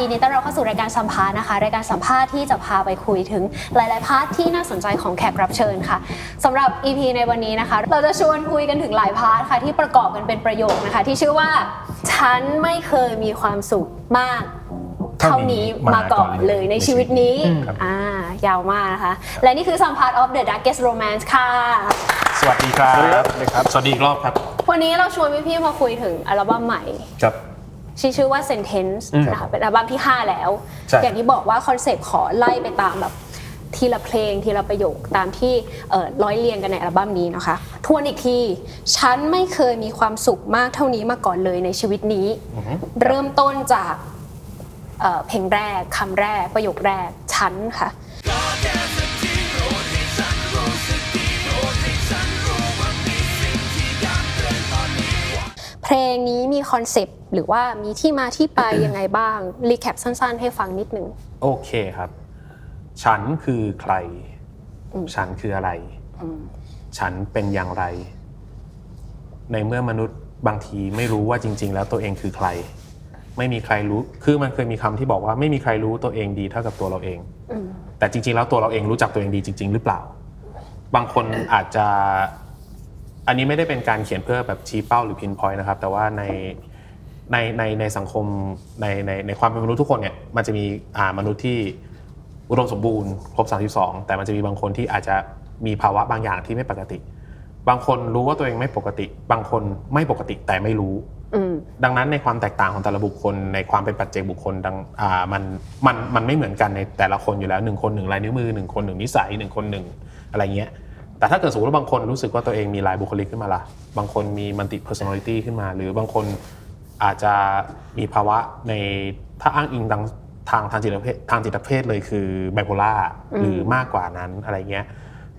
ดีค่ะยินดีต้อนรับเข้าสู่รายการสัมภาษณ์นะคะ รายการสัมภาษณ์ที่จะพาไปคุยถึงหลาย ๆ part ที่น่าสนใจของแขกรับเชิญค่ะสำหรับ EP ในวันนี้นะคะ เราจะชวนคุยกันถึงหลาย part ค่ะที่ประกอบกันเป็นประโยคนะคะ ที่ชื่อว่า ฉันไม่เคยมีความสุขมากเท่านี้มาก่อนเลยในชีวิตนี้อ่ายาวมากนะคะ และนี่คือสัมภาษณ์ of The Darkest Romance ค่ะ สวัสดีครับ สวัสดีครับ สวัสดีอีกรอบครับ วันนี้เราชวนพี่ๆมาคุยถึงอัลบั้มใหม่ครับ ที่ชื่อว่า Sentence อืมนะคะเป็นอัลบั้มที่ 5 แล้ว ใช่ อย่างที่บอกว่าคอนเซปต์ขอไล่ไปตามแบบทีละเพลงทีละประโยคตามที่เอ่อร้อยเรียงกันในอัลบั้มนี้นะคะ ทวนอีกที ฉันไม่เคยมีความสุขมากเท่านี้มาก่อนเลยในชีวิตนี้เริ่มต้นจากเอ่อเพลงแรกคำแรกประโยคแรก ฉันค่ะ เพลงนี้มีคอนเซปต์หรือว่ามีที่มาที่ไปยังไงบ้าง recap สั้นๆ ให้ฟังนิดนึงโอเคครับ ฉันคือใครอืมฉันคืออะไร ฉันเป็นอย่างไร ในเมื่อมนุษย์บางทีไม่รู้ว่าจริง ๆ แล้วตัวเองคือใคร ไม่มีใครรู้ คือมันเคยมีคำที่บอกว่าไม่มีใครรู้ตัวเองดีเท่ากับตัวเราเองอืมแต่จริง ๆ แล้วตัวเราเองรู้จักตัวเองดีจริง ๆ หรือเปล่า บางคนอาจจะ อันนี้ไม่ได้เป็นการเขียนเพื่อแบบชี้เป้าหรือพินพอยต์นะครับ แต่ว่าในในในในสังคมในในในความเป็นมนุษย์ทุกคนเนี่ยมันจะมีอ่ามนุษย์ที่อุดมสมบูรณ์ครบ 32 แต่มันจะมีบางคนที่อาจจะมีภาวะบางอย่างที่ไม่ปกติ บางคนรู้ว่าตัวเองไม่ปกติ บางคนไม่ปกติแต่ไม่รู้ อืม ดังนั้นในความแตกต่างของแต่ละบุคคล ในความเป็นปัจเจกบุคคลดังอ่ามันมันมันไม่เหมือนกันในแต่ละคนอยู่แล้วหนึ่งคนหนึ่งลายนิ้วมือหนึ่งคนหนึ่งนิสัยหนึ่งคนหนึ่งอะไรเงี้ย แต่ถ้าเกิดสมมติว่าบางคนรู้สึกว่าตัวเองมีลายบุคลิกขึ้นมาละบางคนมีมันติ personality ขึ้นมา หรือบางคนอาจจะมีภาวะในถ้าอ้างอิงทางทางทางจิตเภททางจิตเภทเลยคือไบโพล่าหรือมากกว่านั้นอะไรเงี้ย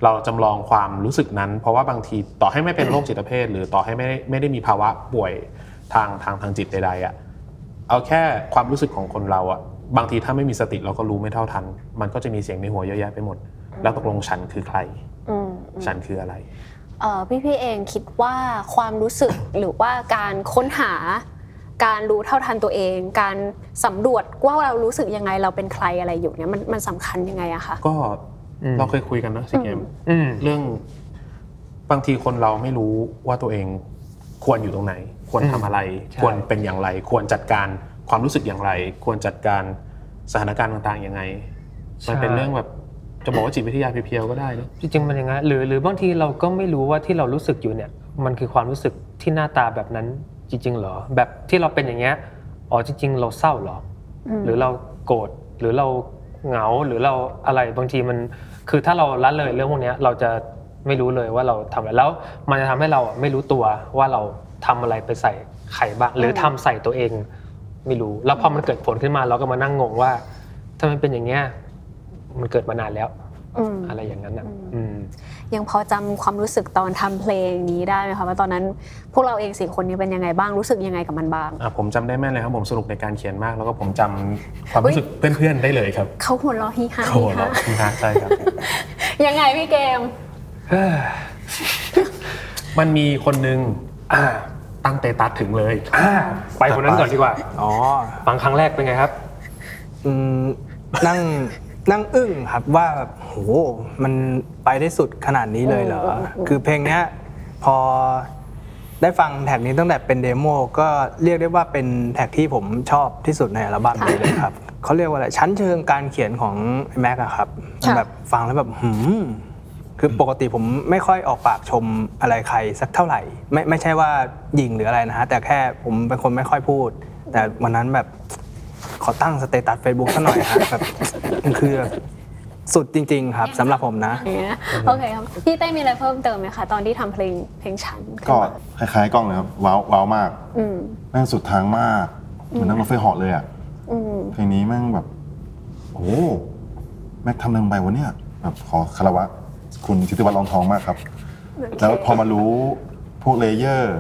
เราจำลองความรู้สึกนั้น เพราะว่าบางทีต่อให้ไม่เป็นโรคจิตเภทหรือต่อให้ไม่ได้ไม่ได้มีภาวะป่วยทางทางทางจิตใดๆอะ่ะเอาแค่ความรู้สึกของคนเราอะ่ะบางทีถ้าไม่มีสติเราก็รู้ไม่เท่าทัน มันก็จะมีเสียงในหัวเยอะแยะไปหมด แล้วตกลงฉันคือใครอืม ฉันคืออะไรเอ่อพี่พี่ๆเองคิดว่าความรู้สึกหรือว่าการค้นหา การรู้เท่าทันตัวเอง การสำรวจว่าเรารู้สึกยังไงเราเป็นใครอะไรอยู่เนี่ยมันมันสำคัญยังไงอะคะก็อืมเราเคยคุยกันเนอะสิเกมอืมเรื่องบางทีคนเราไม่รู้ว่าตัวเองควรอยู่ตรงไหน ควรทำอะไรใช่ควรเป็นอย่างไร ควรจัดการความรู้สึกอย่างไร ควรจัดการสถานการณ์ต่างๆยังไงมันเป็นเรื่องแบบ จะบอกว่าจิตวิทยาเพียวๆก็ได้เนอะจริงๆมันอย่างนั้นหรือหรือบางทีเราก็ไม่รู้ว่าที่เรารู้สึกอยู่เนี่ย มันคือความรู้สึกที่หน้าตาแบบนั้นจริง ๆ เหรอ แบบที่เราเป็นอย่างเงี้ยอ๋อจริง ๆ เราเศร้าเหรออมหรือเราโกรธหรือเราเหงาหรือเราอะไรบางทีมัน คือถ้าเราละเลยเรื่องพวกเนี้ยเราจะไม่รู้เลยว่าเราทำอะไรแล้ว มันจะทำให้เราอะไม่รู้ตัวว่าเราทำอะไรไปใส่ใครบ้างหรือทำใส่ตัวเอง ไม่รู้ แล้วพอมันเกิดผลขึ้นมาเราก็มานั่งงงว่าทำไมเป็นอย่างเงี้ย มันเกิดมานานแล้วอืมอะไรอย่างนั้นอะอืมยังพอจำความรู้สึกตอนทำเพลงนี้ได้ไหมคะว่าตอนนั้นพวกเราเองสี่คนนี้เป็นยังไงบ้างรู้สึกยังไงกับมันบ้างอะผมจำได้แม่นเลยครับผมสนุกในการเขียนมาก แล้วก็ผมจำความรู้สึกเพื่อนๆได้เลยครับเขาหัวเราะฮิฮาโอ้โหฮิฮาคุณฮะใช่ครับยังไงพี่เกมมันมีคนหนึ่งอ่าตั้ง status ถึงเลยอ่าไปคนนั้นก่อนดีกว่าอ๋อฟังครั้งแรกเป็นไงครับอืมนั่ง นั่งอึ้งครับว่าแบบโหมันไปได้สุดขนาดนี้เลยเหรออืมอืมอืมคือเพลงเนี้ยพอได้ฟัง track นี้ตั้งแต่เป็น demo ก็เรียกได้ว่าเป็น track ที่ผมชอบที่สุดในอัลบั้มนี้เลยครับเขาเรียกว่าอะไรชั้นเชิงการเขียนของแม็กอะครับมันแบบฟังแล้วแบบหืมคือปกติผมไม่ค่อยออกปากชมอะไรใครสักเท่าไหร่ ไม่ไม่ใช่ว่าหยิงหรืออะไรนะฮะแต่แค่ผมเป็นคนไม่ค่อยพูด แต่วันนั้นแบบ ขอตั้งสเตตัส Facebook สักหน่อยฮะแบบมันคือแบบสุดจริง ๆ ครับสำหรับผมนะ อย่างเงี้ยโอเคครับพี่เต้มีอะไรเพิ่มเติมไหมคะ ตอนที่ทำเพลงเพลงฉันขึ้นก็มาคล้ายๆกล้องเลยครับว้าวว้าวมากอืมแม่งสุดทางมากเหมือนนั่งรถไฟเหาะเลยอะอืมเพลงนี้แม่งแบบโอ้แม็กทำอะไรลงไปวะเนี่ยแบบขอคารวะคุณทิติวัฒน์รองทองมากครับ แล้วพอมารู้พวก layer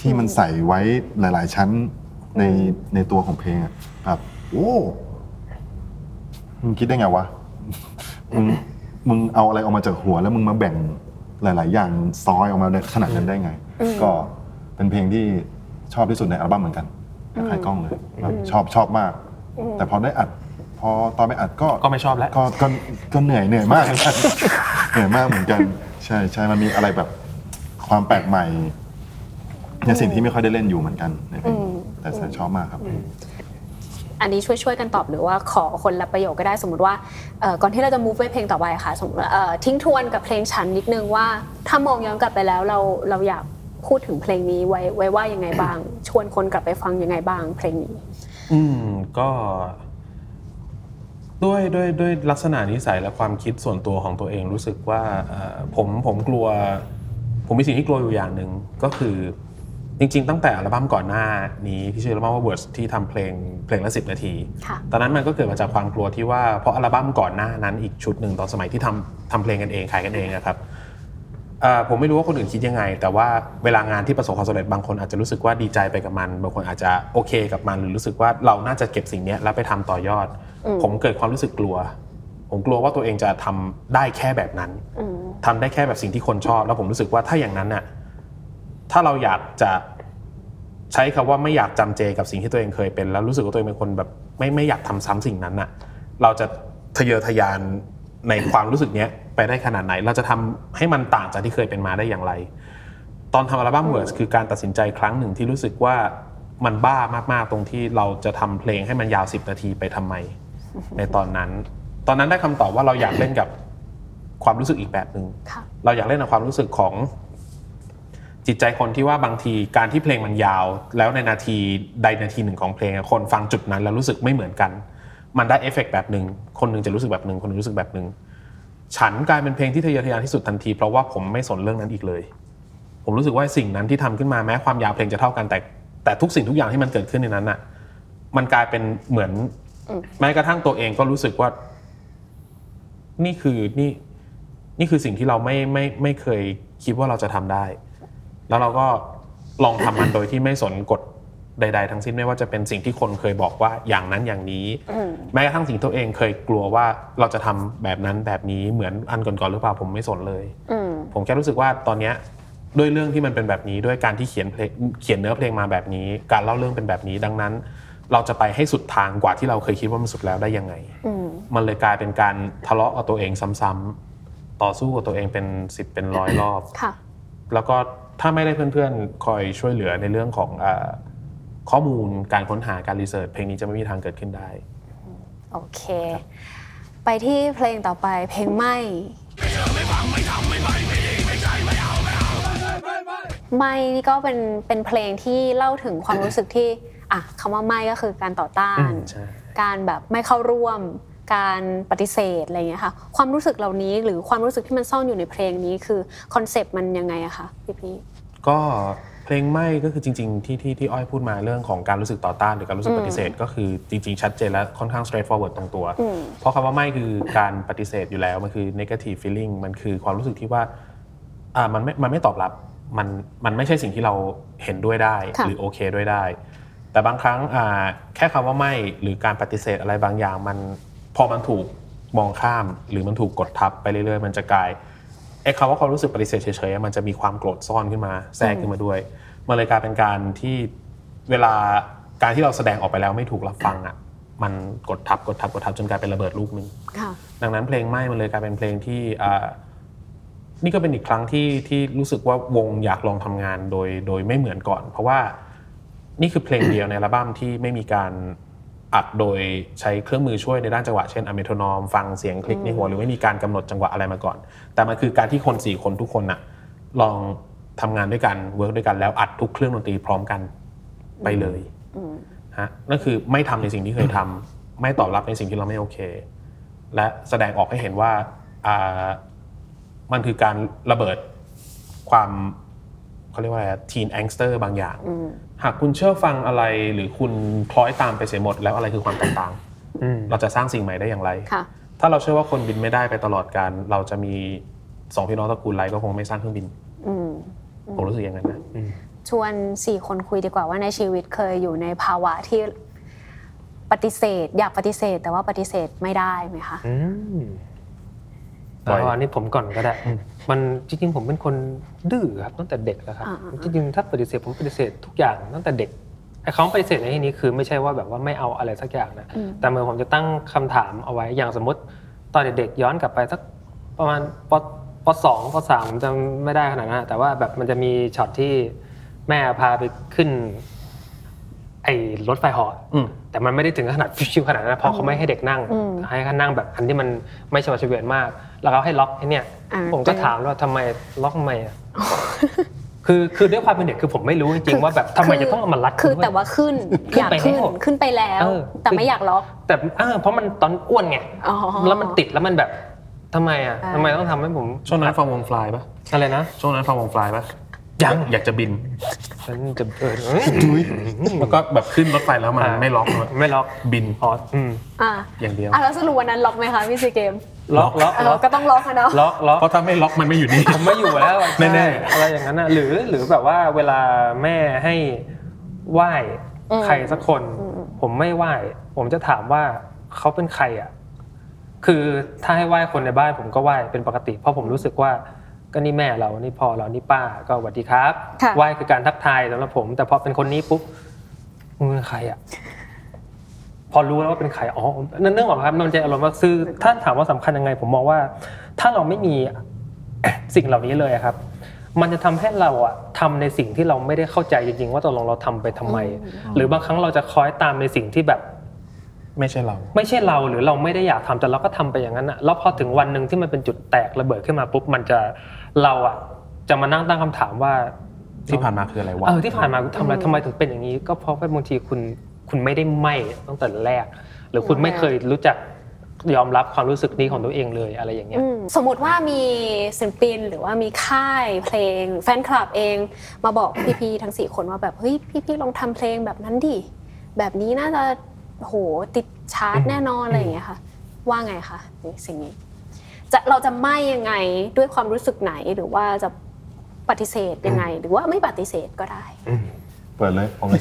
ที่มันใส่ไว้หลาย ๆ ชั้นในในตัวของเพลงอะแบบ โอ้มึงคิดได้ไงวะ มึง มึงเอาอะไรออกมาจากหัว แล้วมึงมาแบ่งหลาย ๆ อย่างซอยออกมาได้ขนาดนั้นได้ไง ก็เป็นเพลงที่ชอบที่สุดในอัลบั้มเหมือนกันกับใครกล้องเลยแบบชอบชอบมาก แต่พอได้อัด พอตอนไปอัดก็ก็ไม่ชอบแล้ว ก็ก็ก็เหนื่อยเหนื่อยมากเหมือนกันเหนื่อยมากเหมือนกัน ใช่ใช่มันมีอะไรแบบความแปลกใหม่ในสิ่งที่ไม่ค่อยได้เล่นอยู่เหมือนกันในเพลงแต่แต่ชอบมากครับ อันนี้ช่วยช่วยกันตอบหรือว่าขอคนละประโยคก็ได้สมมติว่าก่อนที่เราจะ move ไปเพลงต่อไปค่ะสมมติทิ้งทวนกับเพลงฉันนิดนึงว่า ถ้ามองย้อนกลับไปแล้วเราเราอยากพูดถึงเพลงนี้ไว้ไว้ว่ายังไงบ้าง ชวนคนกลับไปฟังยังไงบ้างเพลงนี้ อืมก็ด้วยด้วยด้วยลักษณะนิสัยและความคิดส่วนตัวของตัวเองรู้สึกว่าผมผมกลัว ผมมีสิ่งที่กลัวอยู่อย่างหนึ่งก็คือ จริงๆ ตั้งแต่อัลบั้มก่อนหน้านี้ที่ชื่ออัลบั้มว่า Words ที่ทำเพลงเพลงละสิบนาทีค่ะตอนนั้นมันก็เกิดมาจากความกลัวที่ว่าเพราะอัลบั้มก่อนหน้านั้นอีกชุดหนึ่งตอนสมัยที่ทำทำเพลงกันเองขายกันเองนะครับเอ่อผมไม่รู้ว่าคนอื่นคิดยังไง แต่ว่าเวลางานที่ประสบความสำเร็จบางคนอาจจะรู้สึกว่าดีใจไปกับมัน บางคนอาจจะโอเคกับมัน หรือรู้สึกว่าเราน่าจะเก็บสิ่งเนี้ยแล้วไปทำต่อยอด ผมเกิดความรู้สึกกลัว ผมกลัวว่าตัวเองจะทำได้แค่แบบนั้นทำได้แค่แบบสิ่งที่คนชอบ แล้วผมรู้สึกว่าถ้าอย่างนั้นน่ะ ถ้าเราอยากจะใช้คำว่าไม่อยากจำเจกับสิ่งที่ตัวเองเคยเป็น แล้วรู้สึกว่าตัวเองเป็นคนแบบไม่ไม่อยากทำซ้ำสิ่งนั้นน่ะ เราจะทะเยอทะยานในความรู้สึกเนี้ยไปได้ขนาดไหน เราจะทำให้มันต่างจากที่เคยเป็นมาได้อย่างไร ตอนทำอัลบั้มเวิร์สคือการตัดสินใจครั้งหนึ่งที่รู้สึกว่ามันบ้ามากๆตรงที่เราจะทำเพลงให้มันยาว 10 นาทีไปทำไม ในตอนนั้น ตอนนั้นได้คำตอบว่าเราอยากเล่นกับความรู้สึกอีกแบบหนึ่งค่ะเราอยากเล่นกับความรู้สึกของ จิตใจคนที่ว่าบางทีการที่เพลงมันยาว แล้วในนาทีใดนาทีหนึ่งของเพลงอะคนฟังจุดนั้นแล้วรู้สึกไม่เหมือนกัน มันได้เอฟเฟกต์แบบหนึ่งคนหนึงจะรู้สึกแบบหนึ่งคนหนึงรู้สึกแบบหนึ่งฉันกลายเป็นเพลงที่ทะเยอทะยานที่สุดทันทีเพราะว่าผมไม่สนเรื่องนั้นอีกเลย ผมรู้สึกว่าสิ่งนั้นที่ทำขึ้นมาแม้ความยาวเพลงจะเท่ากันแต่ แต่ทุกสิ่งทุกอย่างที่มันเกิดขึ้นในนั้นน่ะ มันกลายเป็นเหมือน แม้กระทั่งตัวเองก็รู้สึกว่า นี่คือนี่ นี่คือสิ่งที่เราไม่ไม่ไม่เคยคิดว่าเราจะทำได้ แล้วเราก็ลองทำมันโดยที่ไม่สนกฎใด ๆ ทั้งสิ้นไม่ว่าจะเป็นสิ่งที่คนเคยบอกว่าอย่างนั้นอย่างนี้ แม้กระทั่งสิ่งตัวเองเคยกลัวว่าเราจะทำแบบนั้นแบบนี้เหมือนอันก่อนๆหรือเปล่าผมไม่สนเลยผมแค่รู้สึกว่าตอนเนี้ยด้วยเรื่องที่มันเป็นแบบนี้ด้วยการที่เขียนเพลงเขียนเนื้อเพลงมาแบบนี้ การเล่าเรื่องเป็นแบบนี้ ดังนั้น เราจะไปให้สุดทางกว่าที่เราเคยคิดว่ามันสุดแล้วได้ยังไงมันเลยกลายเป็นการทะเลาะกับตัวเองซ้ำๆต่อสู้กับตัวเองเป็นสิบเป็นร้อยรอบค่ะแล้วก็ ถ้าไม่ได้เพื่อนๆ คอยช่วยเหลือในเรื่องของอข้อมูลการค้นหาการรีเสิร์ชเพลงนี้จะไม่มีทางเกิดขึ้นได้ โอเค ไปที่เพลงต่อไปเพลงไม่ไม่นี่ก็เป็นเป็นเพลงที่เล่าถึงความรู้สึกที่อะคำว่าไม่ก็คือการต่อต้าน การแบบไม่เข้าร่วม การปฏิเสธอะไรอย่างเงี้ยค่ะความรู้สึกเหล่านี้หรือความรู้สึกที่มันซ่อนอยู่ในเพลงนี้คือคอนเซปต์มันยังไงอะคะพี่พี่ก็เพลงไม่ก็คือจริงๆที่ที่ที่อ้อยพูดมาเรื่องของการรู้สึกต่อต้านหรือการรู้สึกปฏิเสธ ก็คือจริงๆชัดเจนและค่อนข้าง straightforward ตรงตัว เพราะคำว่าไม่คือการปฏิเสธอยู่แล้วมันคือ negative feeling มันคือความรู้สึกที่ว่าอ่ามันไม่มันไม่ตอบรับมันมันไม่ใช่สิ่งที่เราเห็นด้วยได้ค่ะหรือโอเคด้วยได้ แต่บางครั้งอ่าแค่คำว่าไม่หรือการปฏิเสธอะไรบางอย่างมัน พอมันถูกมองข้ามหรือมันถูกกดทับไปเรื่อยๆ มันจะกลายไอ้คำว่าความรู้สึกปฏิเสธเฉยๆมันจะมีความโกรธซ่อนขึ้นมาแทรกขึ้นมาด้วย มันเลยกลายเป็นการที่เวลาการที่เราแสดงออกไปแล้วไม่ถูกรับฟังอะมันกดทับกดทับกดทับจนกลายเป็นระเบิดลูกหนึ่งค่ะดังนั้นเพลงไหม้มันเลยกลายเป็นเพลงที่อ่านี่ก็เป็นอีกครั้งที่ที่รู้สึกว่าวงอยากลองทำงานโดยโดยไม่เหมือนก่อน เพราะว่านี่คือเพลงเดียวในอัลบั้มที่ไม่มีการ อัดโดยใช้เครื่องมือช่วยในด้านจังหวะเช่นอะ metronome ฟังเสียงคลิกในหัวหรือไม่มีการกำหนดจังหวะอะไรมาก่อน แต่มันคือการที่คนสี่คนทุกคนน่ะลองทำงานด้วยกัน work ด้วยกันแล้วอัดทุกเครื่องดนตรีพร้อมกันไปเลยฮะนั่นคือไม่ทำในสิ่งที่เคยทำไม่ตอบรับในสิ่งที่เราไม่โอเค และแสดงออกให้เห็นว่าอ่ามันคือการระเบิดความเขาเรียกว่าอะไรทีนแองสเตอร์บางอย่าง หากคุณเชื่อฟังอะไรหรือคุณคล้อยตามไปเสียหมดแล้วอะไรคือความแตกต่างอืมเราจะสร้างสิ่งใหม่ได้อย่างไรค่ะถ้าเราเชื่อว่าคนบินไม่ได้ไปตลอดการเราจะมีสองพี่น้องตระกูลไรก็คงไม่สร้างเครื่องบินอืมผมรู้สึกอย่างนั้นนะชวนสี่คนคุยดีกว่าว่าในชีวิตเคยอยู่ในภาวะที่ปฏิเสธ อยากปฏิเสธ แต่ว่าปฏิเสธไม่ได้ไหมคะ อืมบ่อยเอาอันนี้ผมก่อนก็ได้ มันจริงๆผมเป็นคนดื้อครับตั้งแต่เด็กแล้วครับอ่าๆจริงๆถ้าปฏิเสธผมปฏิเสธทุกอย่างตั้งแต่เด็กไอ้คำว่าปฏิเสธในที่นี้คือไม่ใช่ว่าแบบว่าไม่เอาอะไรสักอย่างนะอืมแต่เมื่อผมจะตั้งคำถามเอาไว้ อย่างสมมติตอนเด็กๆย้อนกลับไปสักประมาณปปสองปสามผมจำไม่ได้ขนาดนั้นนะแต่ว่าแบบมันจะมีช็อตที่แม่พาไปขึ้น ไอ้รถไฟเหาะอืมแต่มันไม่ได้ถึงขนาดฟิวๆขนาดนั้นนะเพราะเขาไม่ให้เด็กนั่งอืมให้เขานั่งแบบอันที่มันไม่ชวาเฉวียนมาก แล้วเขาให้ล็อกไอ้เนี่ยอ่าผมก็ถามว่าทำไมล็อกทำไมอะคือคือด้วยความเป็นเด็กคือผมไม่รู้จริงๆว่าแบบทำไมจะต้องเอามารัดคือด้วยแต่ว่าขึ้นขึ้อนยากไปขึ้นแล้วขึ้นไปแล้วเออแต่ไม่อยากล็อก แต่อ่าเพราะมันตอนอ้วนไงอ๋อแล้วมันติดแล้วมันแบบทำไมอะอ่าทำไมต้องทำให้ผมช่วงนั้นฟังวงฟลายปะอะไรนะช่วงนั้นฟังวง Fly ปะ ยังอยากจะบินฉันจะเออแล้วก็แบบขึ้นรถไฟแล้วมันอ่าไม่ล็อกเลยไม่ล็อกบินอ๋ออืมอะอย่างเดียวอะแล้วสรุปวันนั้นล็อกไหมคะพี่ซีเกมล็อกล็อกเอล็ออกก็ต้องล็อกอะเนาะล็อกล็อกเพราะถ้าไม่ล็อกมันไม่อยู่นี่ผมไม่อยู่แล้วแน่ๆใช่อะไรอย่างนั้นนะหรือหรือแบบว่าเวลาแม่ให้ไหว้อืมใครสักคนอืมผมไม่ไหว้ผมจะถามว่าเขาเป็นใครอะคือถ้าให้ไหว้คนในบ้านผมก็ไหว้เป็นปกติ เพราะผมรู้สึกว่า ก็นี่แม่เรานี่พ่อเรานี่ป้าก็สวัสดีครับค่ะไหว้คือการทักทายสำหรับผม แต่พอเป็นคนนี้ปุ๊บมึงเป็นใครอะ พอรู้แล้วว่าเป็นใครอ๋อนั่นเรื่องของครับมันจะอารมณ์ว่าซื้อถ้าถามว่าสำคัญยังไง ผมมองว่า ถ้าเราไม่มี สิ่งเหล่านี้เลยอะครับ มันจะทำให้เราอะทำในสิ่งที่เราไม่ได้เข้าใจจริงๆ ว่าตกลงเราทำไปทำไม หรือบางครั้งเราจะคอยตามในสิ่งที่แบบ ไม่ใช่เรา ไม่ใช่เราหรือเราไม่ได้อยากทำแต่เราก็ทำไปอย่างนั้นอะแล้วพอถึงวันหนึ่งที่มันเป็นจุดแตกระเบิดขึ้นมาปุ๊บมันจะเราอะจะมานั่งตั้งคำถามว่าที่ผ่านมาคืออะไรวะเออที่ผ่านมาคุณทำอะไรทำไมถึงเป็นอย่างนี้ ก็เพราะว่าบางทีคุณคุณไม่ได้ไหมตั้งแต่แรก หรือคุณไม่เคยรู้จักยอมรับความรู้สึกนี้ของตัวเองเลยอะไรอย่างเงี้ยอืมสมมติว่ามีศิลปินหรือว่ามีค่ายเพลงแฟนคลับเองมาบอกพี่ๆทั้งสี่คนว่าแบบเฮ้ยพี่ๆลองทำเพลงแบบนั้นดิแบบนี้น่าจะ โหติดชาร์ตแน่นอนอะไรอย่างเงี้ยค่ะ ว่าไงคะในสิ่งนี้จะเราจะไม่ยังไงด้วยความรู้สึกไหนหรือว่าจะปฏิเสธยังไง หรือว่าไม่ปฏิเสธก็ได้เปิดเลยผมเลย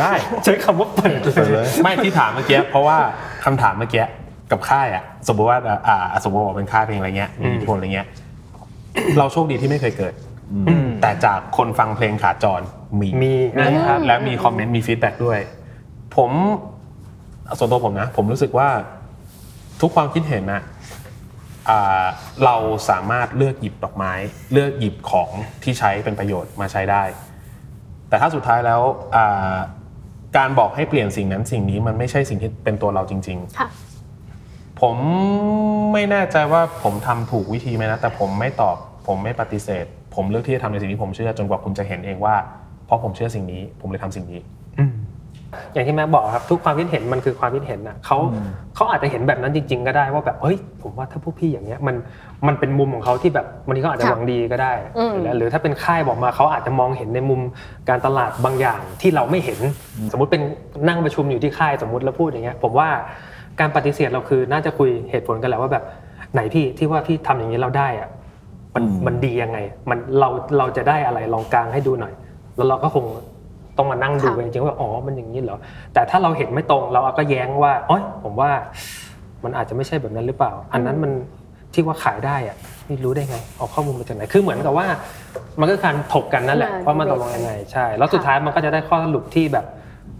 ได้ใช้คำว่าเปิดเปิดเลยไม่ที่ถามเมื่อกี้เพราะว่าคำถามเมื่อกี้กับค่ายอะสมมติว่าอ่าสมมติว่าเป็นค่ายเพลงอะไรเงี้ยมีอิทธิพลอะไรเงี้ยเราโชคดีที่ไม่เคยเกิดแต่จากคนฟังเพลงขาจรมีมีนะครับและมีคอมเมนต์มีฟีดแบ็กด้วย ผม ส่วนตัวผมนะ ผมรู้สึกว่าทุกความคิดเห็นนะอ่าเราสามารถเลือกหยิบดอกไม้ เลือกหยิบของที่ใช้เป็นประโยชน์มาใช้ได้ แต่ถ้าสุดท้ายแล้วอ่าการบอกให้เปลี่ยนสิ่งนั้นสิ่งนี้มันไม่ใช่สิ่งที่เป็นตัวเราจริงๆค่ะผมไม่แน่ใจว่าผมทำถูกวิธีไหมนะ แต่ผมไม่ตอบ ผมไม่ปฏิเสธ ผมเลือกที่จะทำในสิ่งที่ผมเชื่อจนกว่าคุณจะเห็นเองว่า เพราะผมเชื่อสิ่งนี้ ผมเลยทำสิ่งนี้ อย่างที่แม่บอกครับทุกความคิดเห็นมันคือความคิดเห็นนะเขาเขาอาจจะเห็นแบบนั้นจริง ๆ ก็ได้ว่าแบบเฮ้ยผมว่าถ้าพวกพี่อย่างเงี้ยมันมันเป็นมุมของเขาที่แบบบางทีเขาอาจจะค่ะหวังดีก็ได้อืมหรือหรือถ้าเป็นค่ายบอกมาเขาอาจจะมองเห็นในมุมการตลาดบางอย่างที่เราไม่เห็น สมมติเป็นนั่งประชุมอยู่ที่ค่ายสมมติแล้วพูดอย่างเงี้ยผมว่าการปฏิเสธเราคือน่าจะคุยเหตุผลกันแหละว่าแบบไหนพี่ที่ว่าพี่ทำอย่างนี้เราได้อะมันอืมมันดียังไง มันเราเราจะได้อะไรลองกลางให้ดูหน่อย แล้วเราก็คง ต้องมานั่งดูค่ะกันจริงๆว่าอ๋อมันอย่างนี้เหรอแต่ถ้าเราเห็นไม่ตรงเราก็แย้งว่าอ๋อผมว่ามันอาจจะไม่ใช่แบบนั้นหรือเปล่า อันนั้นมันที่ว่าขายได้อะไม่รู้ได้ไงเอาข้อมูลมาจากไหนคือเหมือนกับว่า มันก็การถกกันนั่นแหละอ่าว่ามันตกลงยังไงใช่ แล้วสุดค่ะท้ายมันก็จะได้ข้อสรุปที่แบบ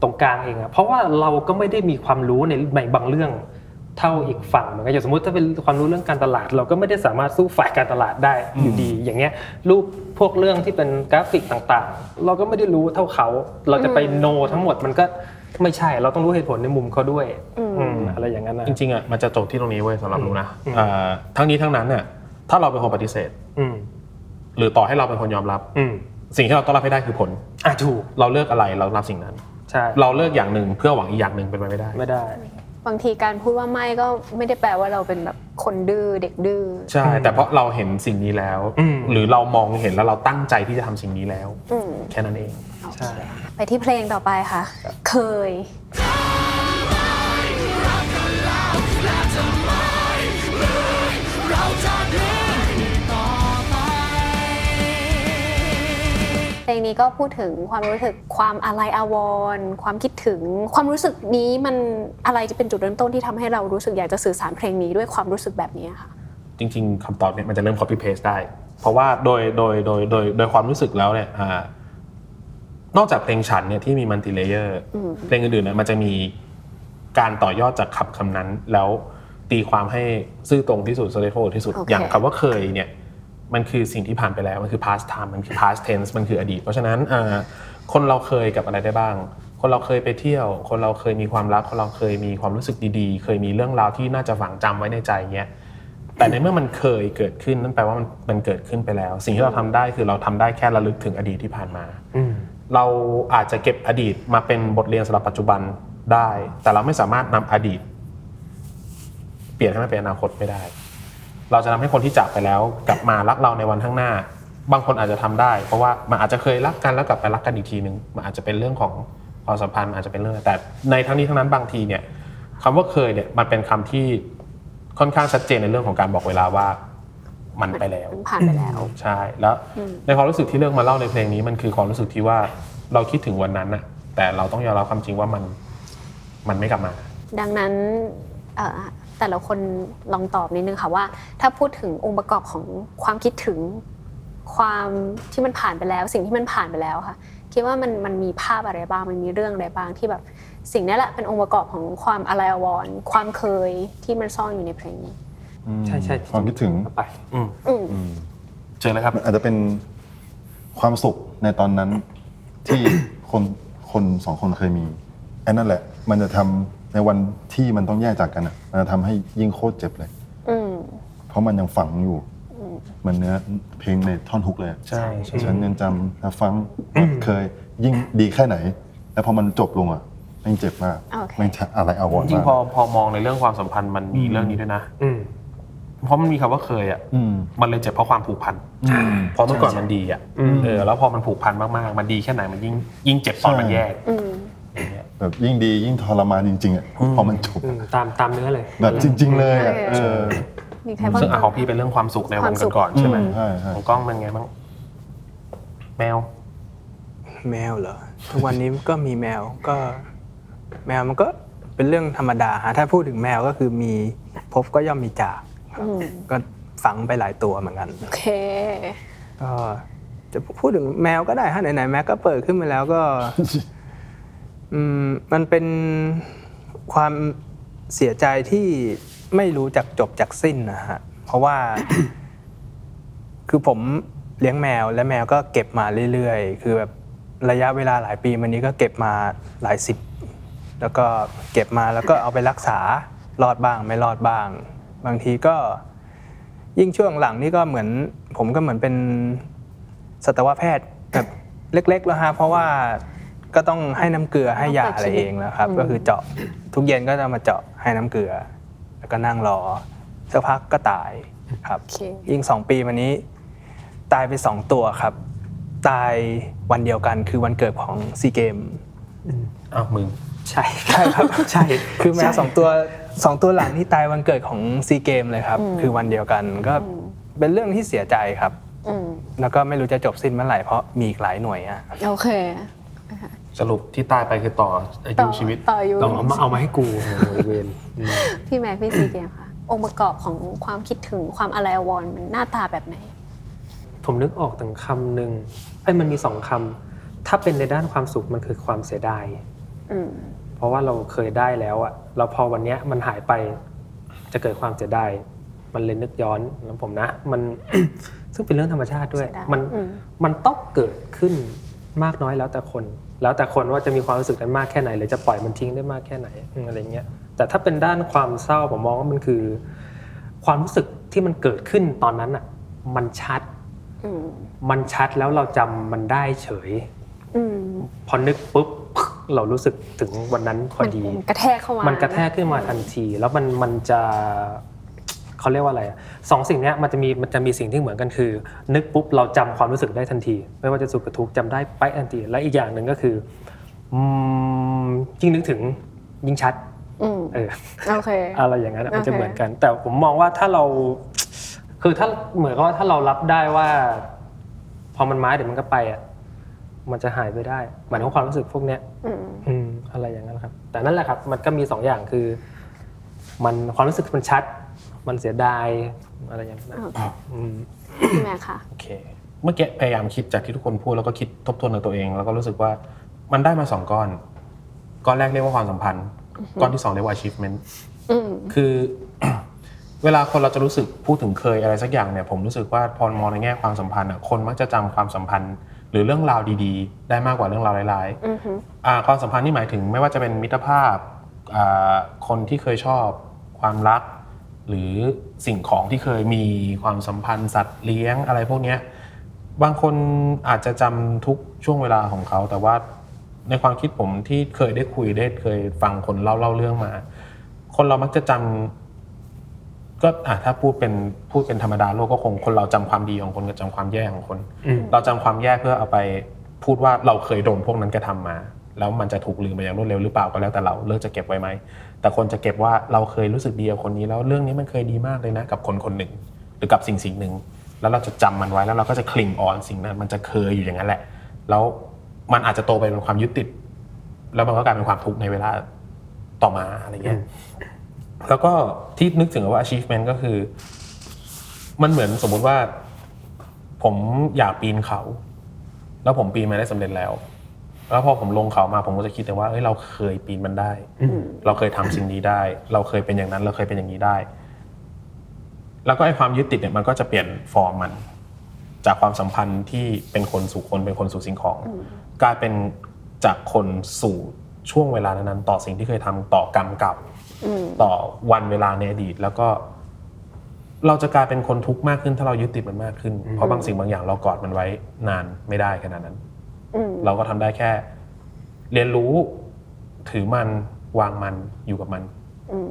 ตรงกลางเองอะเพราะว่าเราก็ไม่ได้มีความรู้ในในบางเรื่อง เท่าอีกฝั่งเหมือนกันอย่างสมมติถ้าเป็นความรู้เรื่องการตลาด เราก็ไม่ได้สามารถสู้ฝ่ายการตลาดได้อยู่ดี อย่างเงี้ยรูปพวกเรื่องที่เป็นกราฟิกต่างๆ เราก็ไม่ได้รู้เท่าเขา เราจะไปโนทั้งหมดมันก็ไม่ใช่เราต้องรู้เหตุผลในมุมเขาด้วยอืมอืมอะไรอย่างนั้นนะจริงๆอะมันจะจบที่ตรงนี้เว้ยสำหรับรู้นะอืมเอ่อทั้งนี้ทั้งนั้นเนี่ยถ้าเราเป็นคนปฏิเสธอืมหรือต่อให้เราเป็นคนยอมรับอืมสิ่งที่เราต้องรับให้ได้คือผลอะถูกเราเลือกอะไรเรารับสิ่งนั้นใช่เราเลือกอย่างหนึ่งเพื่อหวังอีกอย่างหนึ่งเป็นไปไม่ได้ไม่ได้ บางทีการพูดว่าไม่ก็ไม่ได้แปลว่าเราเป็นแบบคนดื้อเด็กดื้อ ใช่ แต่เพราะเราเห็นสิ่งนี้แล้วอืมหรือเรามองเห็นแล้วเราตั้งใจที่จะทำสิ่งนี้แล้วอืมแค่นั้นเอง ใช่ ไปที่เพลงต่อไปค่ะ เคย งนี้ก็พูดถึงความรู้สึกความอาลัยอาวรณ์ความคิดถึง ความรู้สึกนี้มันอะไรจะเป็นจุดเริ่มต้นที่ทำให้เรารู้สึกอยากจะสื่อสารเพลงนี้ด้วยความรู้สึกแบบนี้ค่ะ จริง ๆคำตอบเนี่ยมันจะเริ่ม copy paste ได้ เพราะว่าโดยโดยโดยโดยโดยความรู้สึกแล้วเนี่ยอ่านอกจากเพลงฉันเนี่ยที่มีมัลติเลเยอร์เพลงอื่นๆเนี่ยมันจะมีการต่อยอดจากคำคำนั้นแล้วตีความให้ซื่อตรงที่สุด straightforward ที่สุดโอเคอย่างคำว่าเคยเนี่ย มันคือสิ่งที่ผ่านไปแล้ว มันคือ past time มันคือ past tense มันคืออดีต เพราะฉะนั้นอ่าคนเราเคยกับอะไรได้บ้าง คนเราเคยไปเที่ยว คนเราเคยมีความรัก คนเราเคยมีความรู้สึกดีๆ เคยมีเรื่องราวที่น่าจะฝังจำไว้ในใจเงี้ย แต่ในเมื่อมันเคยเกิดขึ้นนั่นแปลว่ามันมันเกิดขึ้นไปแล้ว สิ่งที่เราทำได้คือเราทำได้แค่ระลึกถึงอดีตที่ผ่านมาอืมเราอาจจะเก็บอดีตมาเป็นบทเรียนสำหรับปัจจุบันได้ แต่เราไม่สามารถนำอดีต เปลี่ยนให้มันเป็นอนาคตไม่ได้ เราจะทำให้คนที่จากไปแล้ว กลับมารักเราในวันข้างหน้า บางคนอาจจะทำได้ เพราะว่ามันอาจจะเคยรักกันแล้วกลับไปรักกันอีกทีนึงมันอาจจะเป็นเรื่องของความสัมพันธ์อาจจะเป็นเรื่องแต่ในทั้งนี้ทั้งนั้นบางทีเนี่ยคำว่าเคยเนี่ยมันเป็นคำที่ค่อนข้างชัดเจนในเรื่องของการบอกเวลาว่ามันไปแล้วมันผ่านไปแล้วใช่แล้วในความรู้สึกที่เลือกมาเล่าในเพลงนี้มันคือความรู้สึกที่ว่าเราคิดถึงวันนั้นน่ะแต่เราต้องยอมรับความจริงว่ามันมันไม่กลับมา ดังนั้นเอ่อ แต่ละคนลองตอบนิดนึงค่ะว่า ถ้าพูดถึงองค์ประกอบของความคิดถึงความที่มันผ่านไปแล้ว สิ่งที่มันผ่านไปแล้วค่ะ คิดว่ามันมันมีภาพอะไรบ้างมันมีเรื่องอะไรบ้างที่แบบสิ่งนี้แหละเป็นองค์ประกอบของความอะไรอาวรณ์ความเคยที่มันซ่อนอยู่ในเพลงนี้ใช่ใช่ความคิดถึงไปอืมอืมเจอเลยครับมันอาจจะเป็นความสุขในตอนนั้นที่คนคนสองคนเคยมีไอ้นั่นแหละ มันจะทำ ในวันที่มันต้องแยกจากกันอะมันจะทำให้ยิ่งโคตรเจ็บเลย อืม เพราะมันยังฝังอยู่เหมันเนื้อเพลงในท่อนฮุกเลยอะใช่ใช่ ฉันยังจำและฟังเคยยิ่งดีแค่ไหน แล้วพอมันจบลงอะแม่งเจ็บมากโอเค แม่งจะอะไรเอาวอนจริงมากๆพอพอมองในเรื่องความสัมพันธ์มันมีเรื่องนี้ด้วยนะ อืม เพราะมันมีคำว่าเคยอะอืมมันเลยเจ็บเพราะความผูกพันอืม เพราะเมื่อก่อนมันดีอะอืม เออแล้วพอมันผูกพันมากๆ มันดีแค่ไหนมันยิ่งยิ่งเจ็บตอนมันแยกอืม อย่างเงี้ย แบบยิ่งดียิ่งทรมานจริงๆอะพอมันจบอืมตามตามเนื้อเลยแบบจริง ๆ เลยอะโอเคเออมีใครบ้างซึ่งอะคะของพี่เป็นเรื่องความสุขในคววามงสุขก่อนๆใช่ไหมอืมใช่ใช่ของกล้องเป็นไงบ้างแมว แมวเหรอทุกวันนี้ก็มีแมวก็ แมวมันก็เป็นเรื่องธรรมดาฮะถ้าพูดถึงแมวก็คือมีพบก็ย่อมมีจากครับอืมก็ฝังไปหลายตัวเหมือนกัน โอเค ก็จะพูดถึงแมวก็ได้ฮะไหนๆแม็กก็เปิดขึ้นมาแล้วก็ อืมมันเป็นความเสียใจที่ไม่รู้จักจบจากสิ้นนะฮะเพราะว่า คือผมเลี้ยงแมวและแมวก็เก็บมาเรื่อยๆ คือแบบระยะเวลาหลายปีมานี้ก็เก็บมาหลายสิบ แล้วก็เก็บมาแล้วก็เอาไปรักษารอดบ้างไม่รอดบ้าง บางทีก็ยิ่งช่วงหลังนี่ก็เหมือน ผมก็เหมือนเป็นสัตวแพทย์แบบเล็กๆแล้วฮะเพราะว่า ก็ต้องให้น้ำเกลือให้ยาอะไรเองแล้วครับ ก็คือเจาะทุกเย็นก็จะมาเจาะให้น้ำเกลือ แล้วก็นั่งรอสักพักก็ตายครับโอเคยิ่งสองปีมานี้ ตายไปสองตัวครับ ตายวันเดียวกันคือวันเกิดของซีเกมอ้าวมึงใช่ใช่ครับใช่คือแมวสองตัวสองตัวหลังที่ตายวันเกิดของซีเกมเลยครับ คือวันเดียวกันก็เป็นเรื่องที่เสียใจครับอืมแล้วก็ไม่รู้จะจบสิ้นเมื่อไหร่เพราะมีอีกหลายหน่วยอะโอเค สรุปที่ตายไปคือต่ออาต่ยุอชีวิตต่ออยู่ต้องเอามาเอามาให้กูโอ้โหเวรอืมพี่แม็กพี่ซีเกมค่ะ องค์ประกอบของความคิดถึงความอะไรอาวรณ์มันหน้าตาแบบไหน ผมนึกออกถึงคำหนึ่งไอ้ยมันมีสองคำถ้าเป็นในด้านความสุขมันคือความเสียดายอืมเพราะว่าเราเคยได้แล้วอะแล้วพอวันเนี้ยมันหายไปจะเกิดความเสียดายมันเลยนึกย้อนแล้วผมนะ มันซึ่งเป็นเรื่องธรรมชาติด้วยเสียดายมันอืมมันต้องเกิดขึ้นมากน้อยแล้วแต่คน แล้วแต่คนว่าจะมีความรู้สึกนั้นมากแค่ไหน หรือจะปล่อยมันทิ้งได้มากแค่ไหนอืมอะไรเงี้ยแต่ถ้าเป็นด้านความเศร้าผมมองว่ามันคือ ความรู้สึกที่มันเกิดขึ้นตอนนั้นอะมันชัดอืมมันชัดแล้วเราจำมันได้เฉยอืมพอนึกปุ๊บเรารู้สึกถึงวันนั้นพอมันดี มันกระแทกเข้ามามัมันกระแทกขึ้นมาทันที แล้วมันมันจะ เขาเรียกว่าอะไรอะสองสิ่งเนี้ยมันจะมีมันจะมีสิ่งที่เหมือนกันคือ นึกปุ๊บเราจำความรู้สึกได้ทันที ไม่ว่าจะสุขหรือทุกข์จำได้ไปะทันที และอีกอย่างหนึ่งก็คืออืมยิ่งนึกถึงยิ่งชัดอืมเออ โอเค อะไรอย่างนั้นอะมันจะโอเค เหมือนกัน แต่ผมมองว่าถ้าเรา คือถ้าเหมือนกับว่าถ้าเรารับได้ว่า พอมันมาเดี๋ยวมันก็ไปอะมันจะหายไปได้หมายถึงความรู้สึกพวกเนี้ยอืมอืมอะไรอย่างนั้นครับ แต่นั่นแหละครับ มันก็มีสองอย่างคือ มันความรู้สึกมันชัด มันเสียดายอะไรอย่างนั้นโอเคอืมพี่แม็กค่ะ โอเค เมื่อกี้พยายามคิดจากที่ทุกคนพูดแล้วก็คิดทบทวนกับตัวเอง แล้วก็รู้สึกว่ามันได้มาสองก้อน ก้อนแรกเรียกว่าความสัมพันธ์ ก้อนที่สองเรียกว่า achievement อืมคือ เวลาคนเราจะรู้สึกพูดถึงเคยอะไรสักอย่างเนี่ยผมรู้สึกว่าพอมองในแง่ความสัมพันธ์อะคนมักจะจำความสัมพันธ์ หรือเรื่องราวดี ๆ ได้มากกว่าเรื่องราวร้ายๆ อือฮึอ่าความสัมพันธ์นี่หมายถึงไม่ว่าจะเป็นมิตรภาพอ่าคนที่เคยชอบ ความรัก หรือสิ่งของที่เคยมีความสัมพันธ์สัตว์เลี้ยงอะไรพวกเนี้ยบางคนอาจจะจำทุกช่วงเวลาของเขา แต่ว่าในความคิดผมที่เคยได้คุยได้เคยฟังคนเล่าเล่าเรื่องมา คนเรามักจะจำก็อะถ้าพูดเป็นพูดเป็นธรรมดาโลกก็คงคนเราจำความดีของคนกับจำความแย่ของคนอืมเราจำความแย่เพื่อเอาไปพูดว่าเราเคยโดนพวกนั้นกระทำมา แล้วมันจะถูกลืมไปอย่างรวดเร็วหรือเปล่าก็แล้วแต่เราเลือกจะเก็บไว้ไหมแต่คนจะเก็บว่าเราเคยรู้สึกดีกับคนนี้แล้วเรื่องนี้มันเคยดีมากเลยนะกับคนคนหนึ่ง หรือกับสิ่งสิ่งหนึ่ง แล้วเราจะจำมันไว้แล้วเราก็จะคลิงออนสิ่งนั้นมันจะเคยอยู่อย่างนั้นแหละ แล้วมันอาจจะโตไปเป็นความยึดติด แล้วมันก็กลายเป็นความทุกข์ในเวลาต่อมาอะไรเงี้ยแล้วก็ที่นึกถึงว่า achievement ก็คือ มันเหมือนสมมุติว่า ผมอยากปีนเขา แล้วผมปีนมาได้สำเร็จแล้ว แล้วพอผมลงเขามาผมก็จะคิดแต่ว่าเอ้ยเราเคยปีนมันได้ เราเคยทำสิ่งนี้ได้ เราเคยเป็นอย่างนั้น เราเคยเป็นอย่างนี้ได้ แล้วก็ไอ้ความยึดติดเนี่ยมันก็จะเปลี่ยนฟอร์มมัน จากความสัมพันธ์ที่เป็นคนสู่คนเป็นคนสู่สิ่งของ กลายเป็นจากคนสู่ช่วงเวลานั้นๆต่อสิ่งที่เคยทำต่อกรรมเก่าอืมต่อวันเวลาในอดีตแล้วก็ เราจะกลายเป็นคนทุกข์มากขึ้นถ้าเรายึดติดมันมากขึ้น เพราะบางสิ่งบางอย่างเรากอดมันไว้นานไม่ได้ขนาดนั้นอืม เราก็ทำได้แค่ เรียนรู้ถือมันวางมันอยู่กับมันอืม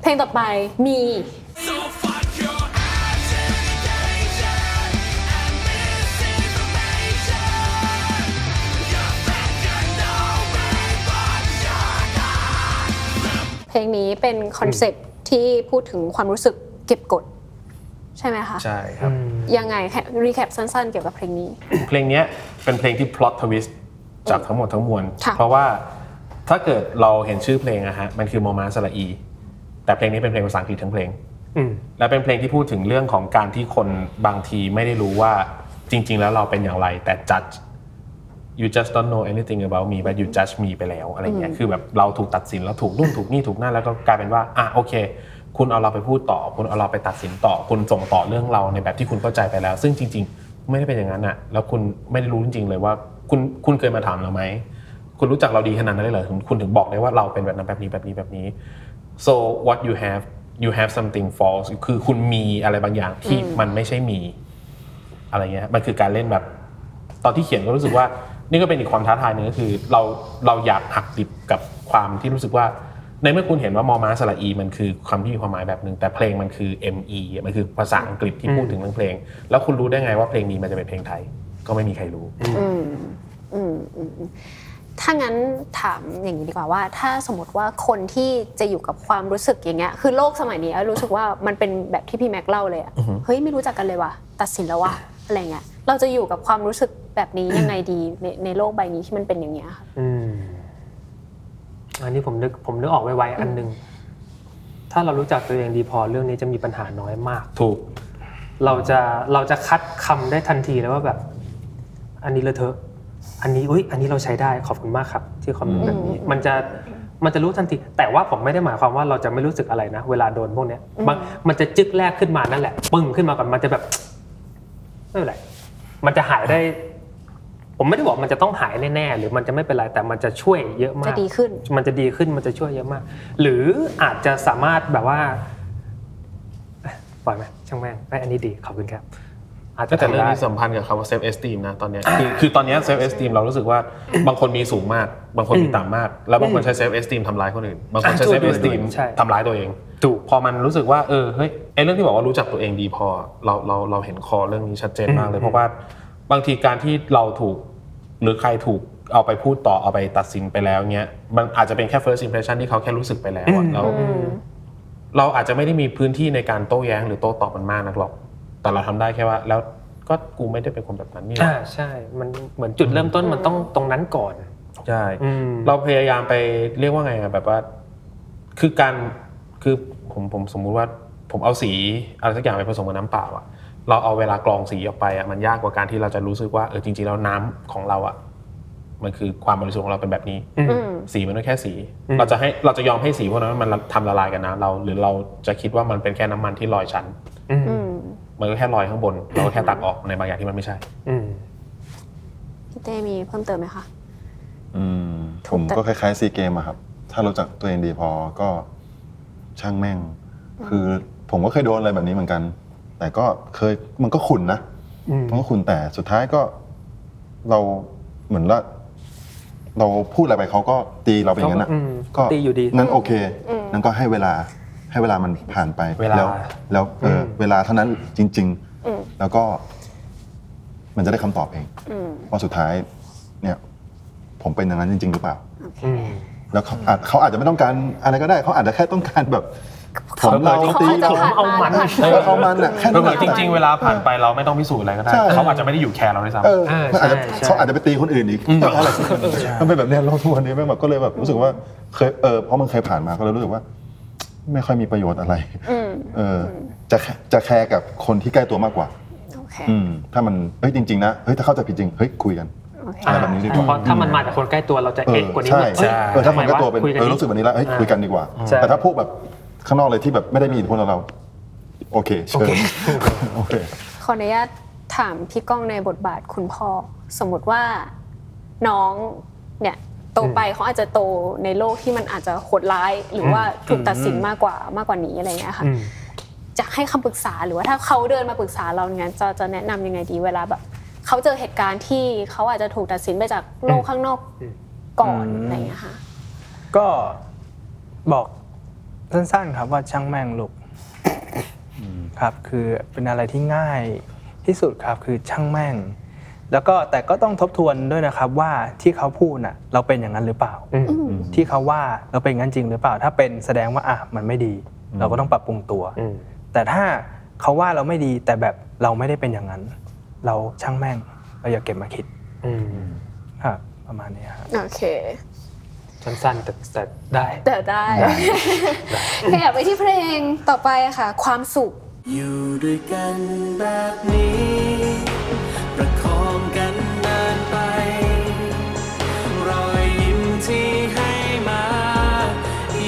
เพลงต่อไปมีเพลงนี้เป็นคอนเซปต์ที่พูดถึงความรู้สึกเก็บกด ใช่ไหมคะใช่ครับ ยังไง recap สั้นๆ เกี่ยวกับเพลงนี้ เพลงเนี้ยเป็นเพลงที่ plot twist จากทั้งหมดทั้งมวลค่ะเพราะว่าถ้าเกิดเราเห็นชื่อเพลงอะฮะมันคือมอมาสระอี แต่เพลงนี้เป็นเพลงภาษาอังกฤษทั้งเพลงอืมและเป็นเพลงที่พูดถึงเรื่องของการที่คนบางทีไม่ได้รู้ว่าจริง ๆ แล้วเราเป็นอย่างไร แต่ judge you just don't know anything about me but you judge me ไปแล้วอะไรเงี้ยคือแบบเราถูกตัดสินเราถูกนู่นถูกนี่ถูกนั่นแล้วก็กลายเป็นว่าอะโอเค คุณเอาเราไปพูดต่อ คุณเอาเราไปตัดสินต่อ คุณส่งต่อเรื่องเราในแบบที่คุณเข้าใจไปแล้ว ซึ่งจริง ๆ ไม่ได้เป็นอย่างนั้นอะแล้วคุณไม่ได้รู้จริง ๆ เลยว่า คุณคุณเคยมาถามเราไหมคุณรู้จักเราดีขนาดนั้นเลยเหรอถึงคุณถึงบอกได้ว่าเราเป็นแบบนั้นแบบนี้แบบนี้แบบนี้ so what you have you have something false คือคุณมีอะไรบางอย่างที่มันไม่ใช่มี อะไรเงี้ย มันคือการเล่นแบบ ตอนที่เขียนก็รู้สึกว่า นี่ก็เป็นอีกความท้าทายหนึ่งก็คือ เราเราอยากหักดิบกับความที่รู้สึกว่า ในเมื่อคุณเห็นว่ามอม้าสระอีมันคือคำที่มีความหมายแบบหนึ่งแต่เพลงมันคือ ME มันคือภาษาอังกฤษที่พูดถึงเรื่องเพลง แล้วคุณรู้ได้ไงว่าเพลงนี้มันจะเป็นเพลงไทย ก็ไม่มีใครรู้อืมอืมอืมอืมถ้างั้นถามอย่างนี้ดีกว่าว่า ถ้าสมมติว่าคนที่จะอยู่กับความรู้สึกอย่างเงี้ยคือโลกสมัยนี้รู้สึกว่ามันเป็นแบบที่พี่แม็กเล่าเลยอะอือฮึเฮ้ยไม่รู้จักกันเลยว่ะตัดสินแล้วว่ะอะไรเงี้ยเราจะอยู่กับความรู้สึกแบบนี้ยังไงดีในในโลกใบนี้ที่มันเป็นอย่างเงี้ยค่ะ อืมอันนี้ผมนึกผมนึกออกไวๆอันหนึ่งถ้าเรารู้จักตัวเองดีพอเรื่องนี้จะมีปัญหาน้อยมาก ถูก เราจะเราจะคัดคำได้ทันทีแล้วว่าแบบ อันนี้เลอะเทอะอันนี้อุ้ยอันนี้เราใช้ได้ขอบคุณมากครับ ที่คอมเมนต์แบบนี้ มันจะมันจะรู้ทันที แต่ว่าผมไม่ได้หมายความว่าเราจะไม่รู้สึกอะไรนะ เวลาโดนพวกเนี้ยบางมันจะจึกแรกขึ้นมานั่นแหละ ปึ้งขึ้นมาก่อนมันจะแบบไม่เป็นไรมันจะหายได้ ผมไม่ได้บอกมันจะต้องหายแน่ๆหรือมันจะไม่เป็นไรแต่มันจะช่วยเยอะมากจะดีขึ้น มันจะดีขึ้นมันจะช่วยเยอะมาก หรืออาจจะสามารถแบบว่าเอ๊ะปล่อยไหมช่างแม่งไอยอันนี้ดีขอบคุณครับอาจจะแต่เรื่องทำได้นี้สัมพันธ์กับคำว่า self esteem นะตอนเนี้ยคือคือตอนเนี้ย self esteem เรารู้สึกว่าบางคนมีสูงมาก บางคนมีต่ำมาก แล้วบางคนใช้ self esteem ทำร้ายคนอื่น บางคนใช้อะ self ถูก esteem ใช่ทำร้ายตัวเองถูกพอมันรู้สึกว่าเออเฮ้ยไอเรื่องที่บอกว่ารู้จักตัวเองดีพอเราเราเราเห็นคอเรื่องนี้ชัดเจนมากเลยเพราะว่า บางทีการที่เราถูกหรือใครถูกเอาไปพูดต่อเอาไปตัดสินไปแล้วเนี้ยมันอาจจะเป็นแค่ first impression ที่เขาแค่รู้สึกไปแล้วอะแล้ว เราอาจจะไม่ได้มีพื้นที่ในการโต้แย้งหรือโต้ตอบมันมากนักหรอก แต่เราทำได้แค่ว่า แล้วก็กูไม่ได้เป็นคนแบบนั้นนี่หอ่าว่าใช่ มันเหมือนจุดเริ่มต้นมันต้องตรงนั้นก่อน ใช่ อืม เราพยายามไปเรียกว่าไงอะแบบว่า คือการคือผมผมสมมุติว่าผมเอาสีอะไรสักอย่างไปผสมกับน้ำเปล่าอะ เราเอาเวลากรองสีออกไปอะมันยากกว่าการที่เราจะรู้สึกว่าเออจริงๆแล้วน้ำของเราอะมันคือความบริสุทธิ์ของเราเป็นแบบนี้อืมสีมันก็แค่สี เราจะให้เราจะยอมให้สีพวกนั้นมันทำละลายกับน้ำเรา หรือเราจะคิดว่ามันเป็นแค่น้ำมันที่ลอยชั้นอืมอืมมันก็แค่ลอยข้างบน เราก็แค่ตักออกในบางอย่างที่มันไม่ใช่อืมพี่เต้มีเพิ่มเติมไหมคะอืมผมก็คล้ายๆซีเกมอะครับ ถ้ารู้จักตัวเองดีพอก็ช่างแม่ง คือผมก็เคยโดนอะไรแบบนี้เหมือนกัน แต่ก็เคยมันก็ขุนนะอืมมันก็ขุนแต่สุดท้ายก็เราเหมือนว่าเราพูดอะไรไปเขาก็ตีเราไปอย่างนั้นอะอืมก็ตีอยู่ดีนั้นโอเคอืมนั้นก็ให้เวลาให้เวลามันผ่านไปเวลาแล้ว แล้วเอออมเวลาเท่านั้นจริงอืมๆแล้วก็ มันจะได้คำตอบเองอืมว่าสุดท้าย เนี่ย ผมเป็นอย่างนั้นจริง ๆ หรือเปล่าโอเคอืมแล้วเขาอาจเขาอาจจะไม่ต้องการอะไรก็ได้ เขาอาจจะแค่ต้องการแบบ ถอนเราเขาตีอาจจะเราผ่านเอามันผ่เออ เอามันอะแค่เอนั้อนเหมือนอะจริง ๆ เวลาผ่านไปเราไม่ต้องพิสูจน์อะไรก็ได้ใช่ เขาอาจจะไม่ได้อยู่แคร์เราด้วยซ้ำเอออ่ามันอาจจะใช่ใช่ เขาอาจจะไปตีคนอื่นอีกอะไรมันเป็นแบบเนี้ยเราทุกวันนี้แม่งแบบก็เลยแบบรู้สึกว่าเคยเออเพราะมันเคยผ่านมาก็เลยรู้สึกว่า ไม่ค่อยมีประโยชน์อะไร อืมเออจะแค่จะแคร์กับคนที่ใกล้ตัวมากกว่า โอเคอืม ถ้ามันเฮ้ยจริง ๆ นะเฮ้ยถ้าเข้าใจผิดจริงเฮ้ยคุยกัน โอเค อะไรแบบนี้ดีกว่า เพราะถ้ามันมาจากคนใกล้ตัวเราจะเอเอ็อกกว่านี้ใช่แบบเฮ้ยเออถ้ามันก็ตัวเป็นคุยกัเออรู้สึกแบบนี้แล้วเฮ้ยคุยกันดีกว่า ใช่ แต่ถ้าพวกแบบ ข้างนอกเลยที่แบบไม่ได้มีอิทธิพลกับเรา โอเคเชิญโอเค ขออนุญาตถามพี่ก้องในบทบาทคุณพ่อ สมมติว่าน้องเนี่ยโตไปเขาอาจจะโตในโลกที่มันอาจจะโหดร้าย หรือว่าถูกตัดสินมากกว่ามากกว่านี้อะไรเงี้ยค่ะอืมจะให้คำปรึกษาหรือว่าถ้าเขาเดินมาปรึกษาเราเนี่ยจะจะแนะนำยังไงดีเวลาแบบเขาเจอเหตุการณ์ที่เขาอาจจะถูกตัดสินไปจากโลกข้างนอกอืมก่อนอืมอะไรเงี้ยค่ะก็บอก สั้นๆ ครับว่าช่างแม่งลูกครับคือเป็นอะไรที่ง่ายที่สุดครับคือช่างแม่ง แล้วก็แต่ก็ต้องทบทวนด้วยนะครับว่าที่เขาพูดน่ะเราเป็นอย่างนั้นหรือเปล่าอืมที่เขาว่าเราเป็นอย่างนั้นจริงหรือเปล่า ถ้าเป็นแสดงว่าอะมันไม่ดี เราก็ต้องปรับปรุงตัวอืมแต่ถ้าเขาว่าเราไม่ดีแต่แบบเราไม่ได้เป็นอย่างนั้น เราช่างแม่งเราอย่าเก็บมาคิดอืมครับประมาณนี้ครับโอเค สั้นๆแต่แต่ได้ แต่ได้ ขยับไปที่เพลงต่อไปค่ะ ความสุข อยู่ด้วยกันแบบนี้ ประคองกันนานไป รอยยิ้มที่ให้มา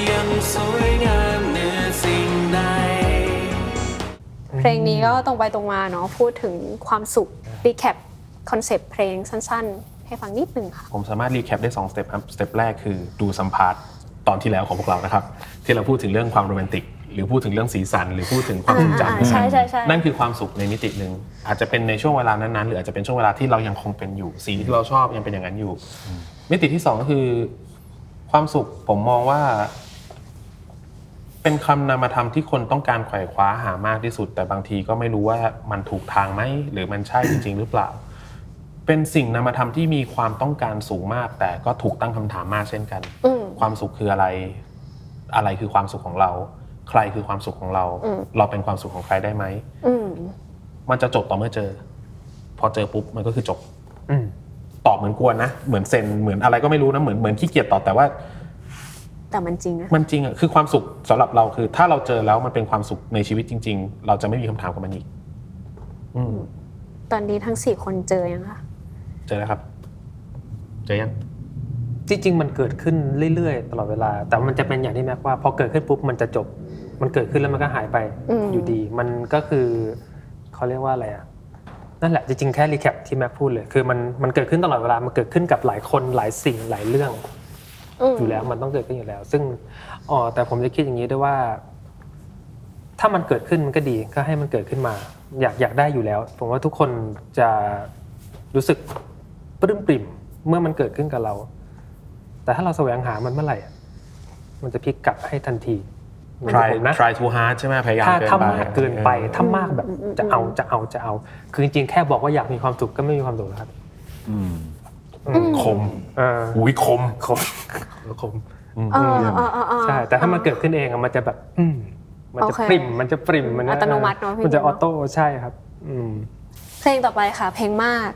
ยังสวยงามเหนือสิ่งใด เพลงนี้ก็ตรงไปตรงมาเนาะพูดถึงความสุข recap คอนเซปต์เพลงสั้นๆ ให้ฟังนิดนึงค่ะ ผมสามารถ recap ได้2 step ครับ step แรกคือดูสัมภาษณ์ตอนที่แล้วของพวกเรานะครับ ที่เราพูดถึงเรื่องความโรแมนติก หรือพูดถึงเรื่องสีสัน หรือพูดถึงความทรงอ่าจำใช่ใช่ใช่นั่นคือความสุขในมิติหนึ่งอาจจะเป็นในช่วงเวลานั้นๆ หรืออาจจะเป็นช่วงเวลาที่เรายังคงเป็นอยู่สีที่เราชอบยังเป็นอย่างนั้นอยู่ มิติที่สองก็คือ ความสุขผมมองว่า เป็นคำนามธรรมที่คนต้องการไขว่คว้าหามากที่สุด แต่บางทีก็ไม่รู้ว่ามันถูกทางไหมหรือมันใช่จริง ๆ หรือเปล่า เป็นสิ่งนามธรรมที่มีความต้องการสูงมาก แต่ก็ถูกตั้งคำถามมากเช่นกันอืมความสุขคืออะไร อะไรคือความสุขของเรา ใครคือความสุขของเราอืมเราเป็นความสุขของใครได้ไหมอืมมันจะจบต่อเมื่อเจอ พอเจอปุ๊บมันก็คือจบ อืมตอบเหมือนกวนนะเหมือนเซ็นเหมือนอะไรก็ไม่รู้นะเหมือนเหมือนขี้เกียจตอบแต่ว่า แต่มันจริงนะมันจริงอะคือความสุขสำหรับเราคือ ถ้าเราเจอแล้วมันเป็นความสุขในชีวิตจริง ๆ เราจะไม่มีคำถามกับมันอีกอืมตอนนี้ทั้งสี่คนเจอยังคะ เจอแล้วครับ เจอยัง จริงๆ มันเกิดขึ้นเรื่อยๆ ตลอดเวลา แต่มันจะเป็นอย่างที่แม็กว่า พอเกิดขึ้นปุ๊บมันจะจบ มันเกิดขึ้นแล้วมันก็หายไปอืม อยู่ดี มันก็คือเขาเรียกว่าอะไรอะ นั่นแหละจริงๆ แค่รีแคปที่แม็กพูดเลย คือมันมันเกิดขึ้นตลอดเวลา มันเกิดขึ้นกับหลายคนหลายสิ่งหลายเรื่องอืมอยู่แล้วมันต้องเกิดขึ้นอยู่แล้ว ซึ่งอ๋อแต่ผมจะคิดอย่างนี้ด้วยว่า ถ้ามันเกิดขึ้นมันก็ดีก็ให้มันเกิดขึ้นมา อยากอยากได้อยู่แล้ว ผมว่าทุกคนจะรู้สึก ปลื้มปริ่มเมื่อมันเกิดขึ้นกับเรา แต่ถ้าเราแสวงหามันเมื่อไหร่อะมันจะพลิกกลับให้ทันทีเหมือน try ผมนะ try too hard ใช่ไหมพยายามถ้าเกินถ้าไปมากเกินไปถ้ามากแบบจะเอาจะเอาจะเอา คือจริงๆแค่บอกว่าอยากมีความสุขก็ไม่มีความสุขแล้วครับอืมคมเอออุ้ยคมคมคมเออเออเออเออใช่แต่ถ้ามันเกิดขึ้นเองอะมันจะแบบอืมมันจะโอเคปริ่มมันจะปริ่มมันจะอัตโนมัติเนอะพี่มันจะออโต้ใช่ครับอืมเพลงต่อไปค่ะ เพลงมาก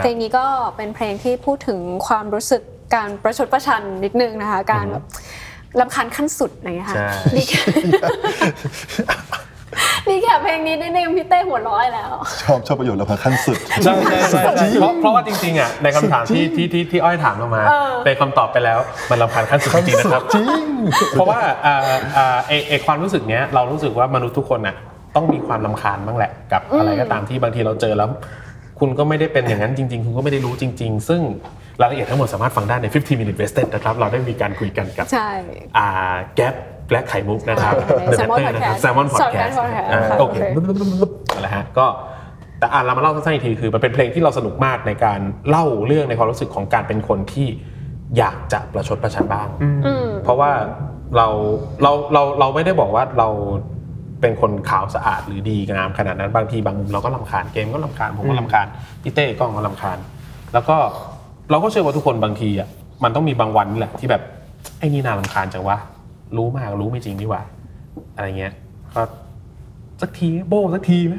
เพลงนี้ก็เป็นเพลงที่พูดถึงความรู้สึกการประชดประชันนิดนึงนะคะ การแบบลำคาญขั้นสุดอะไรอย่างเงี้ยค่ะใช่นี่แค่นี่แค่เพลงนี้นิดนึงพี่เต้หัวเร้อยแล้ว ชอบชอบประโยชน์เราพาขั้นสุดใช่ใช่ใช่ใช่เพราะเพราะว่าจริงๆอะในคำถามที่ที่ที่ที่อ้อยถามเรามาเออเป็นคำตอบไปแล้วมันรำคาญขั้นสุดจริงๆนะครับจริงเพราะว่าอ่าอ่าไอไอความรู้สึกเนี้ยเรารู้สึกว่ามนุษย์ทุกคนน่ะต้องมีความลำคาญบ้างแหละกับอะไรก็ตามที่บางทีเราเจอแล้ว คุณก็ไม่ได้เป็นอย่างนั้นจริง ๆ คุณก็ไม่ได้รู้จริง ๆ ซึ่งรายละเอียดทั้งหมดสามารถฟังได้ใน 15 minute wasted นะครับ เราได้มีการคุยกันกับใช่อ่าแก๊ปและไข่มุกนะครับใน Salmon The Matter นะครับ Podcast Salmon Salmon Podcast Podcast อ่าค่ะโอเคโอเคอะไรฮะก็แต่อะเรามาเล่าสั้นๆอีกทีคือมันเป็นเพลงที่เราสนุกมากในการเล่าเรื่องในความรู้สึกของการเป็นคนที่อยากจะประชดประชันบ้างอืมเพราะว่าเราเราเราเราไม่ได้บอกว่าเรา เป็นคนขาวสะอาดหรือดีงามขนาดนั้นบางทีบางมุมเราก็ลำคาญเกมก็ลำคาญผมก็ลำคาญพี่เต้กล้องก็ลำคาญ แล้วก็เราก็เชื่อว่าทุกคนบางทีอะมันต้องมีบางวันนี่แหละที่แบบไอ้นี่น่าลำคาญจังวะรู้มากรู้ไม่จริงนี่หว่า อะไรเงี้ยก็สักทีโบสักทีไหม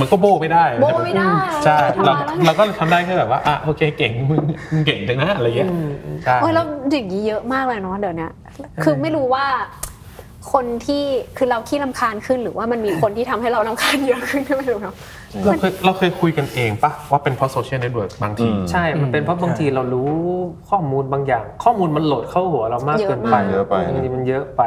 มันก็โบไม่ได้โบ้ไม่ได้ใช่ทำเรามาแล้วเราก็ทำได้แค่แบบว่าอะโอเคเก่งมึงมึงเก่งจังนะอะไรเงี้ยใช่โอ้ยแล้วอย่างนี้เยอะมากเลยเนาะเดี๋ยวเนี้ยคือไม่รู้ว่า คนที่คือเราขี้รำคาญขึ้น หรือว่ามันมีคนที่ทำให้เรารำคาญเยอะขึ้นก็ไม่รู้เนาะ เราเคยเราเคยคุยกันเองปะว่าเป็นเพราะ social network บางทีอืม ใช่ มันเป็นเพราะบางทีเรารู้ข้อมูลบางอย่าง ข้อมูลมันโหลดเข้าหัวเรามากเกินไปเยอะไป บางทีมันเยอะไป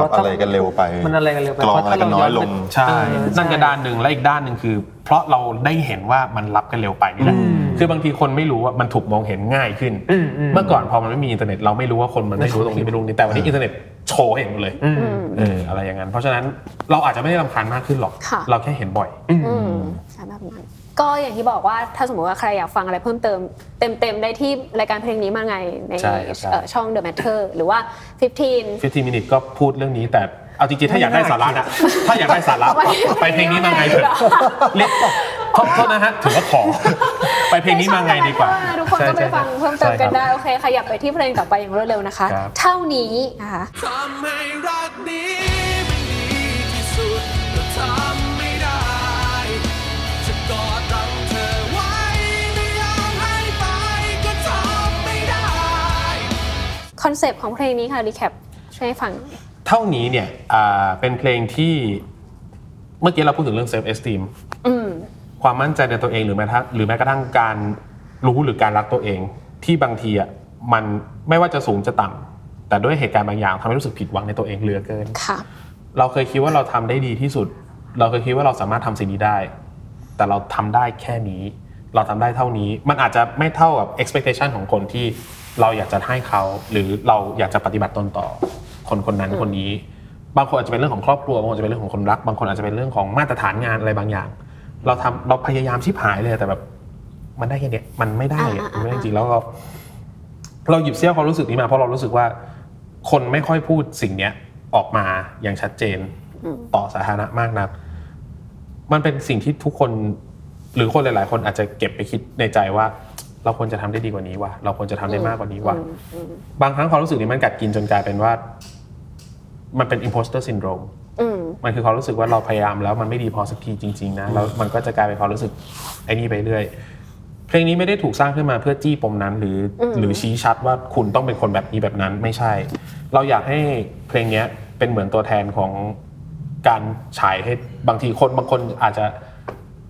รับอะไรกันเร็วไปมันอะไรกันเร็วไปกรองอะไรกันน้อยลง ใช่ นั่นก็ด้านหนึ่งและอีกด้านหนึ่งคือ เพราะเราได้เห็นว่ามันรับกันเร็วไปนี่แหละ คือบางทีคนไม่รู้ว่ามันถูกมองเห็นง่ายขึ้นอืมอืมเมื่อก่อนพอมันไม่มีอินเทอร์เน็ตเราไม่รู้ว่าคนมันไม่รู้ตรงนี้ไม่รู้นี่แต่วันนี้อินเทอร์เน็ตโชว์ให้เห็นหมดเลยอืมเอออะไรอย่างนั้น เพราะฉะนั้นเราอาจจะไม่ได้รำคาญมากขึ้นหรอกค่ะเราแค่เห็นบ่อยอืมใช่แบบนั้นก็อย่างที่บอกว่าถ้าสมมติว่าใครอยากฟังอะไรเพิ่มเติมเต็มๆได้ที่รายการเพลงนี้มาไงในใช่ครับใช่เอ่อช่อง The Matter หรือว่า 15 15 minutes ก็พูดเรื่องนี้แต่ เอาจริงๆ ถ้าอยากได้สาระนะถ้าอยากได้สาระไม่ไปเพลงนี้มาไงเถอะเรียกโทษโทษนะฮะถือว่าขอ ไปเพลงนี้มาไงดีกว่า ทุกคนก็ไปฟังเพิ่มเติมกันใช่ได้ครับโอเคขยับไปที่เพลงต่อไปอย่างรวดเร็วนะคะครับเท่านี้นะคะทำให้รักนี้ไม่ดีที่สุดก็ทำไม่ได้จะกอดรังเธอไว้ไม่ยอมให้ไปก็ทำไม่ได้ concept ของเพลงนี้ค่ะ recap ช่วยให้ฟัง เท่านี้เนี่ยอ่าเป็นเพลงที่เมื่อกี้เราพูดถึงเรื่อง self-esteem อืมความมั่นใจในตัวเองหรือแม้กระทั่งหรือแม้กระทั่งการรู้หรือการรักตัวเอง ที่บางทีอะมันไม่ว่าจะสูงจะต่ำแต่ด้วยเหตุการณ์บางอย่างทำให้รู้สึกผิดหวังในตัวเองเหลือเกินค่ะเราเคยคิดว่าเราทำได้ดีที่สุด เราเคยคิดว่าเราสามารถทำสิ่งนี้ได้ แต่เราทำได้แค่นี้ เราทำได้เท่านี้ มันอาจจะไม่เท่ากับ expectation ของคนที่เราอยากจะให้เขาหรือเราอยากจะปฏิบัติตนต่อ คนคนนั้นคนนี้ บางคนอาจจะเป็นเรื่องของครอบครัวบางคนอาจจะเป็นเรื่องของคนรัก บางคนอาจจะเป็นเรื่องของมาตรฐานงานอะไรบางอย่าง เราทำเราพยายามชิบหายเลยแต่แบบมันได้แค่เนี้ยมันไม่ได้อะอ่าอ่ามันไม่ได้จริงๆแล้วเราเราหยิบเสี้ยวความรู้สึกนี้มาเพราะเรารู้สึกว่า คนไม่ค่อยพูดสิ่งเนี้ยออกมาอย่างชัดเจนต่อสาธารณะมากนัก มันเป็นสิ่งที่ทุกคนหรือคนหลาย ๆ คนอาจจะเก็บไปคิดในใจว่า เราควรจะทำได้ดีกว่านี้ว่ะเราควรจะทำได้มากกว่านี้ว่ะบางครั้งความรู้สึกนี้มันกัดกินจนกลายเป็นว่า มันเป็น imposter syndrome อืมมันคือความรู้สึกว่าเราพยายามแล้วมันไม่ดีพอสักทีจริงๆนะแล้วมันก็จะกลายเป็นความรู้สึกไอ้นี่ไปเรื่อยเพลงนี้ไม่ได้ถูกสร้างขึ้นมาเพื่อจี้ปมนั้นหรืออหรือชี้ชัดว่าคุณต้องเป็นคนแบบนี้แบบนั้นไม่ใช่ เราอยากให้เพลงเนี้ยเป็นเหมือนตัวแทนของการฉายให้บางทีคนบางคนอาจจะ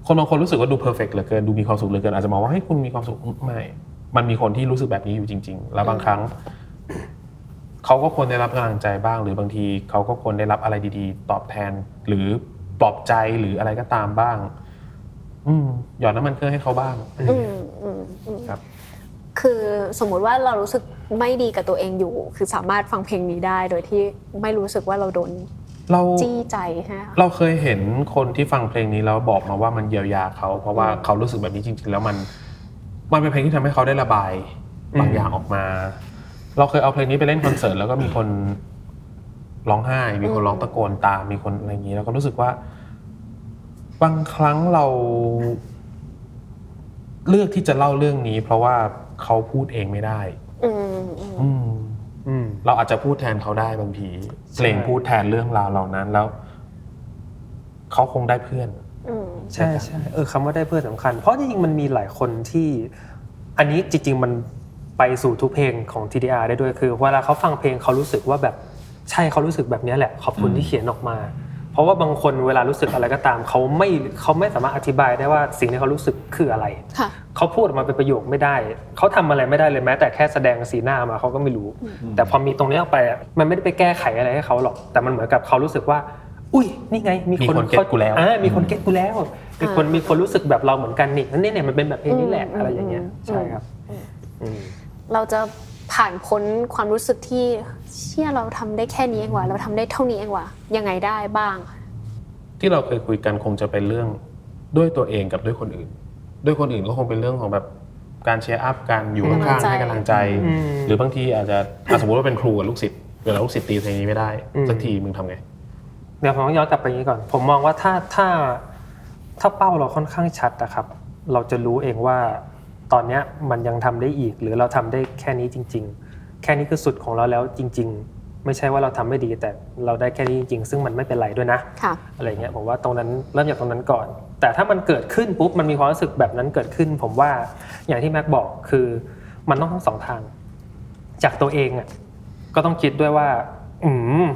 คนบางคนรู้สึกว่าดู perfect เหลือเกินดูมีความสุขเหลือเกินอาจจะมองว่าเฮ้ยคุณมีความสุขไม่ มันมีคนที่รู้สึกแบบนี้อยู่จริง ๆ แล้วบางครั้ง เขาก็ควรได้รับกำลังใจบ้าง หรือบางทีเขาก็ควรได้รับอะไรดี ๆ ตอบแทน หรือปลอบใจหรืออะไรก็ตามบ้าง อืมหยอดน้ำมันเครื่องให้เขาบ้างอืมอืมอืมครับ คือสมมุติว่าเรารู้สึกไม่ดีกับตัวเองอยู่ คือสามารถฟังเพลงนี้ได้โดยที่ไม่รู้สึกว่าเราโดนเราจี้ใจใช่ไหมคะเราเคยเห็นคนที่ฟังเพลงนี้แล้วบอกมาว่ามันเยียวยาเขาเพราะว่าเขารู้สึกแบบนี้จริง ๆ แล้วมัน มันเป็นเพลงที่ทำให้เขาได้ระบายบางอย่างออกมา เราเคยเอาเพลงนี้ไปเล่นคอนเสิร์ตแล้วก็มีคนร้องไห้ มีคนร้องตะโกนตาม มีคนอะไรอย่างนี้แล้วก็รู้สึกว่า บางครั้งเรา เลือกที่จะเล่าเรื่องนี้ เพราะว่าเขาพูดเองไม่ได้ อืมอืมอืมอืมเราอาจจะพูดแทนเขาได้บางทีเพลงพูดแทนเรื่องราวเหล่านั้นแล้วเขาคงได้เพื่อน อืม ใช่ใช่เออคำว่าได้เพื่อนสำคัญ เพราะจริงๆมันมีหลายคนที่ อันนี้จริง ๆ มัน ไปสู่ทุกเพลงของ TDR ได้ด้วยคือเวลาเขาฟังเพลงเขารู้สึกว่าแบบใช่เขารู้สึกแบบนี้แหละ ขอบคุณที่เขียนออกมา เพราะว่าบางคนเวลารู้สึกอะไรก็ตามเขาไม่เขาไม่สามารถอธิบายได้ว่าสิ่งที่เขารู้สึกคืออะไรค่ะเขาพูดออกมาเป็นประโยคไม่ได้ เขาทำอะไรไม่ได้เลยแม้ แต่แค่แสดงสีหน้ามาเขาก็ไม่รู้ แต่พอมีตรงนี้ออกไปอะมันไม่ได้ไปแก้ไขอะไรให้เขาหรอก แต่มันเหมือนกับเขารู้สึกว่าอุ้ยนี่ไงมีมีคนเก็ตกูแล้วอ่ามีคนเก็ตกูแล้วมีคนมีคนรู้สึกแบบเราเหมือนกันนี่นั่นเนี่ยมันเป็นแบบเพลงนี้แหละอืมอะไรอย่างเงี้ยอืมใช่ครับอืม เราจะผ่านพ้นความรู้สึกที่เชื่อเราทำได้แค่นี้เองว่ะเราทำได้เท่านี้เองว่ะยังไงได้บ้าง ที่เราเคยคุยกันคงจะเป็นเรื่องด้วยตัวเองกับด้วยคนอื่น ด้วยคนอื่นก็คงเป็นเรื่องของแบบการเชียร์อัพการอยู่ให้ข้างกำลังใจๆให้กำลังใจอืมหรือบางทีอาจจะอะสมมติว่าเป็นครูกับลูกศิษย์เวลาลูกศิษย์ตีเพลงนี้ไม่ได้อืมสักทีมึงทำไงเดี๋ยวผมต้องย้อนกลับไปอย่างนี้ก่อน ผมมองว่าถ้าถ้าถ้าเป้าเราค่อนข้างชัดนะครับ เราจะรู้เองว่า ตอนเนี้ยมันยังทำได้อีก หรือเราทำได้แค่นี้จริง ๆ แค่นี้คือสุดของเราแล้วจริง ๆ ไม่ใช่ว่าเราทำไม่ดีแต่เราได้แค่นี้จริง ๆ ซึ่งมันไม่เป็นไรด้วยนะค่ะอะไรเงี้ยผมว่าตรงนั้นเริ่มจากตรงนั้นก่อน แต่ถ้ามันเกิดขึ้นปุ๊บมันมีความรู้สึกแบบนั้นเกิดขึ้น ผมว่าอย่างที่แม็กบอกคือมันต้องทั้งสองทาง จากตัวเองอะก็ต้องคิดด้วยว่า อืม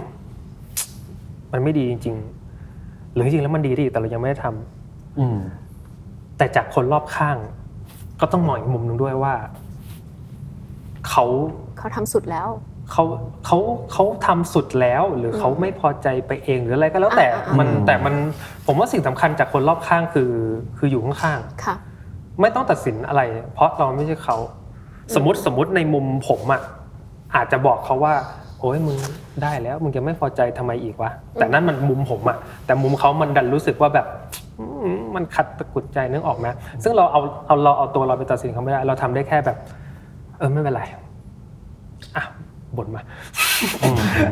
มันไม่ดีจริง ๆ หรือจริงๆแล้วมันดีดีแต่เรายังไม่ได้ทำอืมแต่จากคนรอบข้าง ก็ต้องมองอีกมุมหนึ่งด้วยว่าเขาเขาทำสุดแล้ว เขาเขาเขาทำสุดแล้ว หรือเขาไม่พอใจไปเองหรืออะไรก็แล้วแต่อ่าอ่ามันอืมแต่มันผมว่าสิ่งสำคัญจากคนรอบข้างคือ คืออยู่ข้างค่ะๆไม่ต้องตัดสินอะไร เพราะเราไม่ใช่เขาสมมติสมมติในมุมผมอะอาจจะบอกเขาว่าโอ้ยมึงได้แล้วมึงจะไม่พอใจทำไมอีกวะแต่นั่นมันมุมผมอะแต่มุมเขามันดันรู้สึกว่าแบบอื มมันขัดตะกรุดใจนึกออกไหมซึ่งเราเอาเอาเราเอาตัวเราไปตัดสินเขาไม่ได้ เราทำได้แค่แบบ เออไม่เป็นไรอะบ่นมา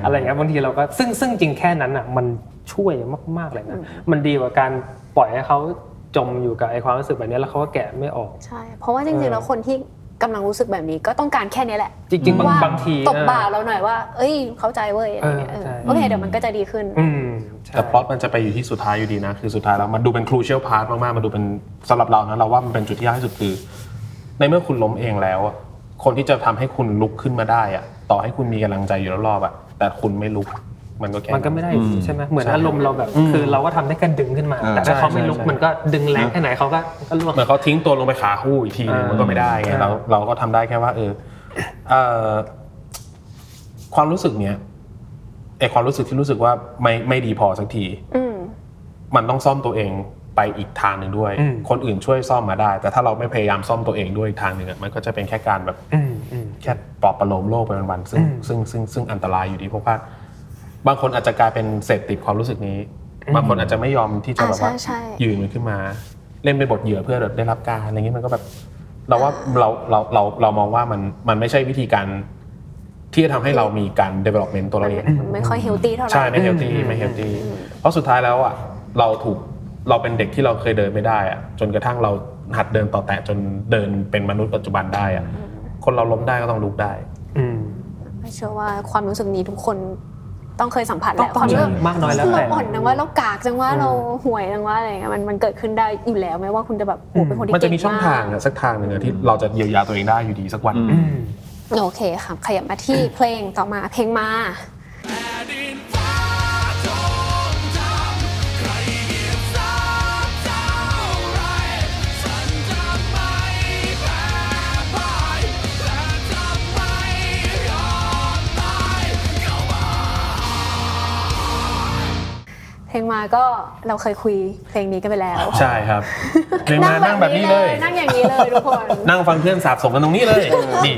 อะไรอย่างเงี้ยบางทีเราก็ซึ่งซึ่งจริงแค่นั้นอะ มันช่วยมากๆเลยนะมันดีกว่าการปล่อยให้เขาจมอยู่กับไอ้ความรู้สึกแบบนี้แล้วเขาก็แกะไม่ออกใช่ เพราะว่าจเอริงๆอแล้วคนที่ กำลังรู้สึกแบบนี้ก็ต้องการแค่นี้แหละ จริงๆบางว่าบางทีตบเออบ่าเราหน่อยว่า เอ้ย เข้าใจเว้ยอะไรเงี้ยเออเออใช่ โอเค เดี๋ยวมันก็จะดีขึ้น อืมใช่ แต่พล็อตมันจะไปอยู่ที่สุดท้ายอยู่ดีนะ คือสุดท้ายแล้วมันดูเป็น crucial part มากๆ มันดูเป็นสำหรับเรานะเราว่ามันเป็นจุดที่ยากที่สุดคือ ในเมื่อคุณล้มเองแล้วอะคนที่จะทำให้คุณลุกขึ้นมาได้อะต่อให้คุณมีกำลังใจอยู่รอบๆอะแต่คุณไม่ลุก มันก็แค่ มันก็ไม่ได้อยู่ดีใช่ไหมเหมือนใช่อารมณ์เราแบบอืมคือเราก็ทำได้แค่ดึงขึ้นมาเออแต่ถ้าเขาไม่ใช่ลุกใช่ มันก็ดึงแรงแค่ไหนเขาก็ก็ร่วง เหมือนเขาทิ้งตัวลงไปขาคู่อีกทีนึงเออมันก็ไม่ได้ไงใช่ เราเราก็ทำได้แค่ว่า เออเอ่อความรู้สึกเนี้ยไอความรู้สึกที่รู้สึกว่าไม่ไม่ดีพอสักที อืม มันต้องซ่อมตัวเองไปอีกทางหนึ่งด้วย อืม คนอื่นช่วยซ่อมมาได้ แต่ถ้าเราไม่พยายามซ่อมตัวเองด้วยอีกทางหนึ่งอะมันก็จะเป็นแค่การแบบ อืมอืม แค่ปลอบประโลมโลกไปวันๆซึ่งอืม ซึ่งซึ่งซึ่งอันตรายอยู่ดีเพราะว่า บางคนอาจจะกลายเป็นเสพติดความรู้สึกนี้ บางคนอาจจะไม่ยอมที่จะอ่าแบบว่าใช่ใช่ ยืนมันขึ้นมา เล่นเป็นบทเหยื่อเพื่อแบบได้รับการอะไรเงี้ยมันก็แบบ เราว่าเราเราเราเรามองว่ามันมันไม่ใช่วิธีการ ที่จะทำให้เรามีการ development ตัวมัเรานเอง มันไม่ค่อย healthy เท่าไหร่ ใช่ไม่ healthy ไม่ healthyลตี้เพราะสุดท้ายแล้วอะเราถูกเราเป็นเด็กที่เราเคยเดินไม่ได้อะจนกระทั่งเราหัดเดินเตาะแตะจนเดินเป็นมนุษย์ปัจจุบันได้อะคนเราล้มได้ก็ต้องลุกได้ อืม เชื่อว่าความรู้สึกนี้ทุกคน ต้องเคยสัมผัสแหละต้องความรู้สึกมากน้อยแล้วเราแต่อ่อนจังว่าเรากากจังว่าอืมเราห่วยจังว่าอะไรเงี้ยมันมันเกิดขึ้นได้อยู่แล้วไม่ว่าคุณจะแบบโอ้เป็นคนที่มันจะมีเก่ช่องทางอะสักทางหนึ่งอะที่เราจะเยียวยาตัวเองได้อยู่ดีสักวันอืมโอเคค่ะขยับมาที่เพลงต่อมาเพลงมา เพลงมาก็เราเคยคุยเพลงนี้กันไปแล้ว ใช่ครับเพลงมานั่งแบบนี้เลย นั่งอย่างนี้เลยทุกคน นั่งฟังเพื่อนสาบสมกันตรงนี้เลยนี่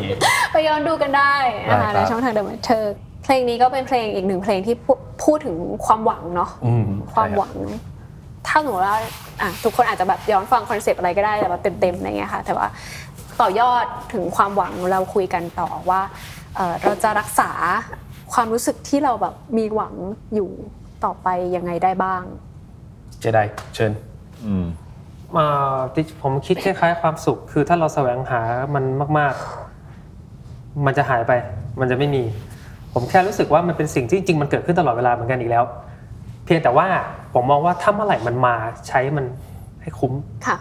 ไปย้อนดูกันได้นะคะได้ครับในช่องทางเดอะมัเธอเพลงนี้ก็เป็นเพลงอีกหนึ่งเพลงที่พูพูดถึงความหวังเนาะอืมความหวัง ถ้าสมมติว่าอะทุกคนอาจจะแบบย้อนฟังคอนเซปต์อะไรก็ได้แต่แบบเต็มๆอะไรเงี้ยค่ะ แต่ว่าต่อยอดถึงความหวังเราคุยกันต่อว่าเอ่อเราจะรักษาความรู้สึกที่เราแบบมีหวังอยู่ ต่อไปยังไงได้บ้าง เจไดเชิญ อืมอ่าที่ผมคิดคล้ายๆความสุข คือถ้าเราแสวงหามันมากมันจะหายไป มันจะไม่มี ผมแค่รู้สึกว่ามันเป็นสิ่งที่จริงๆมันเกิดขึ้นตลอดเวลาเหมือนกันอีกแล้ว เพียงแต่ว่าผมมองว่าถ้าเมื่อไหร่มันมาใช้มันให้คุ้ม ค่ะ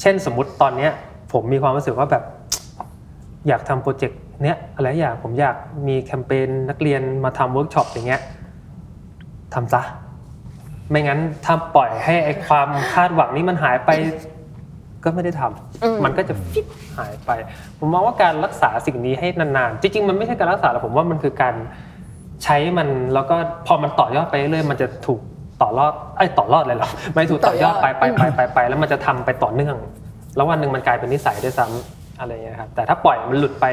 เช่นสมมุติตอนเนี้ย ผมมีความรู้สึกว่าแบบ อยากทำ project เนี้ยอะไรอย่างผมอยากมีแคมเปญนักเรียนมาทำเวิร์กช็อปอย่างเงี้ย ทำซะไม่งั้นถ้าปล่อยให้ไอความคาดหวังนี้มันหายไป ก็ไม่ได้ทำอืมมันก็จะฉิบหายไป ผมมองว่าการรักษาสิ่งนี้ให้นานๆ จริง ๆ มันไม่ใช่การรักษาหรอกผมว่ามันคือการใช้มันแล้วก็พอมันต่อยอดไปเรื่อยๆมันจะถูกต่อรอดเฮ้ยต่อรอดเลยเหรอไม่ถูกต่อยอดไปไปไปไปไปแล้วมันจะทำไปต่อเนื่อง แล้ววันหนึ่งมันกลายเป็นนิสัยด้วยซ้ำอะไรอย่างเงี้ยครับแต่ถ้าปล่อยมันหลุดไป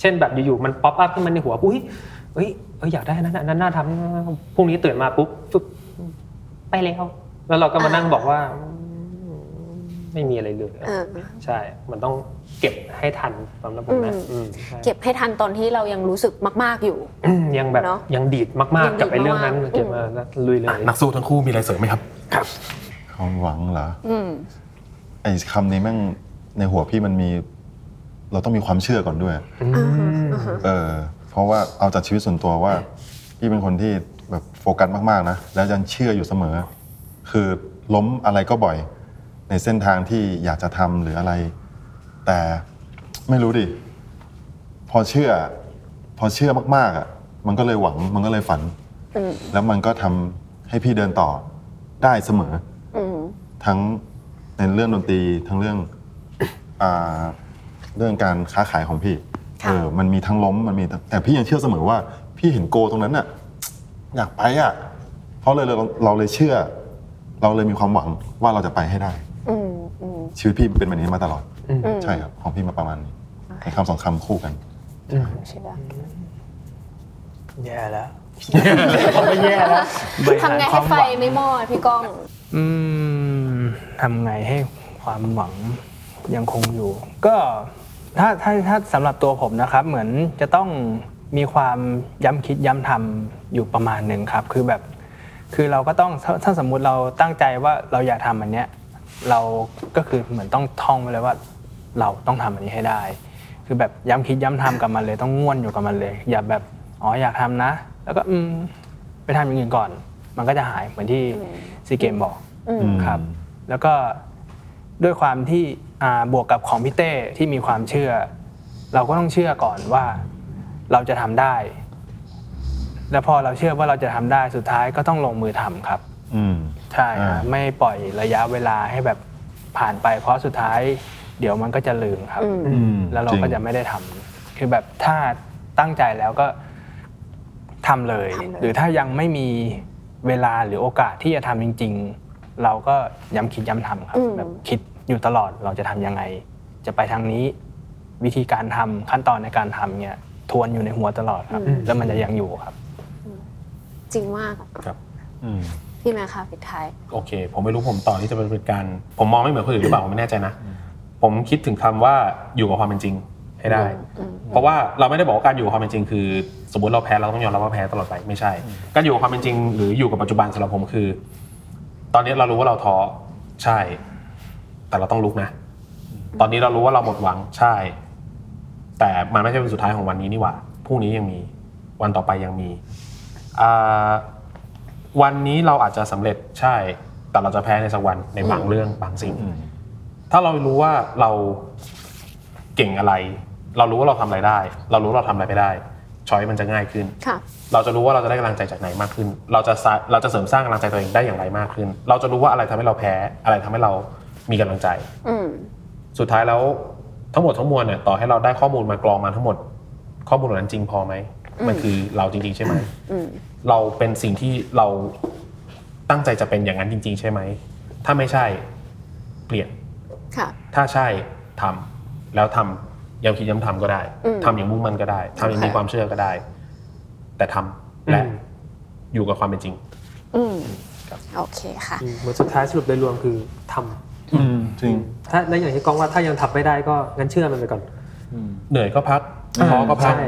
เช่นแบบอยู่ๆมันป๊อปอัพขึ้นมาในหัวอุ้ยเฮ้ย เอ้ยอยากได้อันนั้นอันนั้นน่าทำพรุ่งนี้ตื่นมาปุ๊บฟึบไปแล้ว แล้วเราก็มานั่งบอกว่าอืมไม่มีอะไรเลยเออ ใช่ มันต้องเก็บให้ทันสำหรับผมนะอืมอืมใช่เก็บให้ทันตอนที่เรายังรู้สึกมาก ๆอยู่ อืมยังแบบเนอะยังดีดมากยังดีดๆกับไอ้เรื่องนั้นมากๆ เก็บมาแล้วลุยเลย นักสู้ทั้งคู่มีอะไรเสริมไหมครับ ความหวังเหรออืม ไอ้คำนี้แม่งในหัวพี่มันมี เราต้องมีความเชื่อก่อนด้วยเออ เพราะว่าเอาจากชีวิตส่วนตัวว่าพี่เป็นคนที่แบบโฟกัสมากๆนะแล้วยังเชื่ออยู่เสมอ คือล้มอะไรก็บ่อย ในเส้นทางที่อยากจะทำหรืออะไร แต่ไม่รู้ดิ พอเชื่อ พอเชื่อมากๆอะมันก็เลยหวังมันก็เลยฝัน อืมแล้วมันก็ทำให้พี่เดินต่อได้เสมอ อืมทั้งในเรื่องดนตรีทั้งเรื่องอ่าเรื่องการค้าขายของพี่ค่ะ เออมันมีทั้งล้มมันมีทั้งแต่พี่ยังเชื่อเสมอว่า พี่เห็นโกตรงนั้นน่ะอยากไปอะเพราะเลยเราเราเลยเชื่อ เราเลยมีความหวังว่าเราจะไปให้ได้อืมอืมชีวิตพี่เป็นแบบนี้มาตลอดอืมอืมใช่ครับของพี่มาประมาณนี้ในคำสองคำคู่กันเชื่อแย่แล้วไม่แย่แล้วบริหารทำไงคให้วามไฟหวังไม่มอดพี่ก้องอืมทำไงให้ความหวังยังคงอยู่ ก็ ถ้าถ้าถ้าสำหรับตัวผมนะครับ เหมือนจะต้องมีความย้ำคิดย้ำทำอยู่ประมาณหนึ่งครับ คือแบบ คือเราก็ต้องถ้าถ้าสมมุติเราตั้งใจว่าเราอยากทำอันเนี้ยเราก็คือเหมือนต้องท่องไว้เลยว่าเราต้องทำอันนี้ให้ได้ คือแบบย้ำคิดย้ำทำกับมันเลยต้องง่วนอยู่กับมันเลย อย่าแบบอ๋ออยากทำนะ แล้วก็อืมไปทำอย่างอื่นก่อน มันก็จะหายเหมือนที่ซีเกมบอกอืมครับ แล้วก็ ด้วยความที่อ่าบวกกับของพี่เต้ที่มีความเชื่อ เราก็ต้องเชื่อก่อนว่าเราจะทำได้ แล้วพอเราเชื่อว่าเราจะทำได้สุดท้ายก็ต้องลงมือทำครับ อืมใช่ฮะอ่าไม่ปล่อยระยะเวลาให้แบบผ่านไป เพราะสุดท้าย เดี๋ยวมันก็จะลืมครับอืมอืมแล้วเราจงก็จะไม่ได้ทำคือแบบถ้าตั้งใจแล้วก็ทำเลยทำเลย หรือถ้ายังไม่มีเวลาหรือโอกาสที่จะทำจริง ๆ เราก็ย้ำคิดย้ำทำครับแบบคิด อยู่ตลอดเราจะทำยังไง จะไปทางนี้วิธีการทำขั้นตอนในการทำเนี่ยทวนอยู่ในหัวตลอดครับ แล้วมันจะยังอยู่ครับ จริงมากครับอืมพี่แม่ค่ะปิดท้ายโอเค ผมไม่รู้ผมต่อที่จะเป็นการ ผมมองไม่เหมือนคนอื่นหรือเปล่าผมไม่แน่ใจนะผมคิดถึงคำว่าอยู่กับความเป็นจริงให้ได้ เพราะว่าเราไม่ได้บอกว่าการอยู่กับความเป็นจริงคือ สมมติเราแพ้เราต้องยอมรับว่าแพ้ตลอดไปไม่ใช่ การอยู่กับความเป็นจริง หรืออยู่กับปัจจุบันสำหรับผมคือ ตอนนี้เรารู้ว่าเราท้อใช่ แต่เราต้องลุกนะ ตอนนี้เรารู้ว่าเราหมดหวังใช่ แต่มันไม่ใช่วันสุดท้ายของวันนี้นี่หว่าพรุ่งนี้ยังมีวันต่อไปยังมีอ่าวันนี้เราอาจจะสำเร็จใช่ แต่เราจะแพ้ในสักวันในบางเรื่องบางสิ่งอืมถ้าเรารู้ว่าเราเก่งอะไร เรารู้ว่าเราทำอะไรได้ เรารู้ว่าเราทำอะไรไม่ได้ช้อยมันจะง่ายขึ้นค่ะเราจะรู้ว่าเราจะได้กำลังใจจากไหนมากขึ้น เราจะสร้างเราจะเสริมสร้างกำลังใจตัวเองได้อย่างไรมากขึ้น เราจะรู้ว่าอะไรทำให้เราแพ้ อะไรทำให้เรา มีกำลังใจอืมสุดท้ายแล้วทั้งหมดทั้งมวลเนี่ยต่อให้เราได้ข้อมูลมากรองมาทั้งหมด ข้อมูลเหล่านั้นจริงพอไหมมันคือเราจริง ๆ ใช่ไหมอืมเราเป็นสิ่งที่เราตั้งใจจะเป็นอย่างนั้นจริง ๆ ใช่ไหมถ้าไม่ใช่เปลี่ยนค่ะถ้าใช่ทำแล้วทำย้ำคิดย้ำทำก็ได้อืมทำอย่างมุ่งมั่นก็ได้ทำอย่างมีค่ะความเชื่อก็ได้ แต่ทำและอืมอยู่กับความเป็นจริง อืมโอเคค่ะอืมเหมือนสุดท้ายสรุปโดยรวมคือทำ อืมจริงถ้าแล้วอย่างที่กองว่าถ้ายังทำไม่ได้ก็งั้นเชื่อมันไปก่อน เหนื่อยก็พักท้อก็พักใช่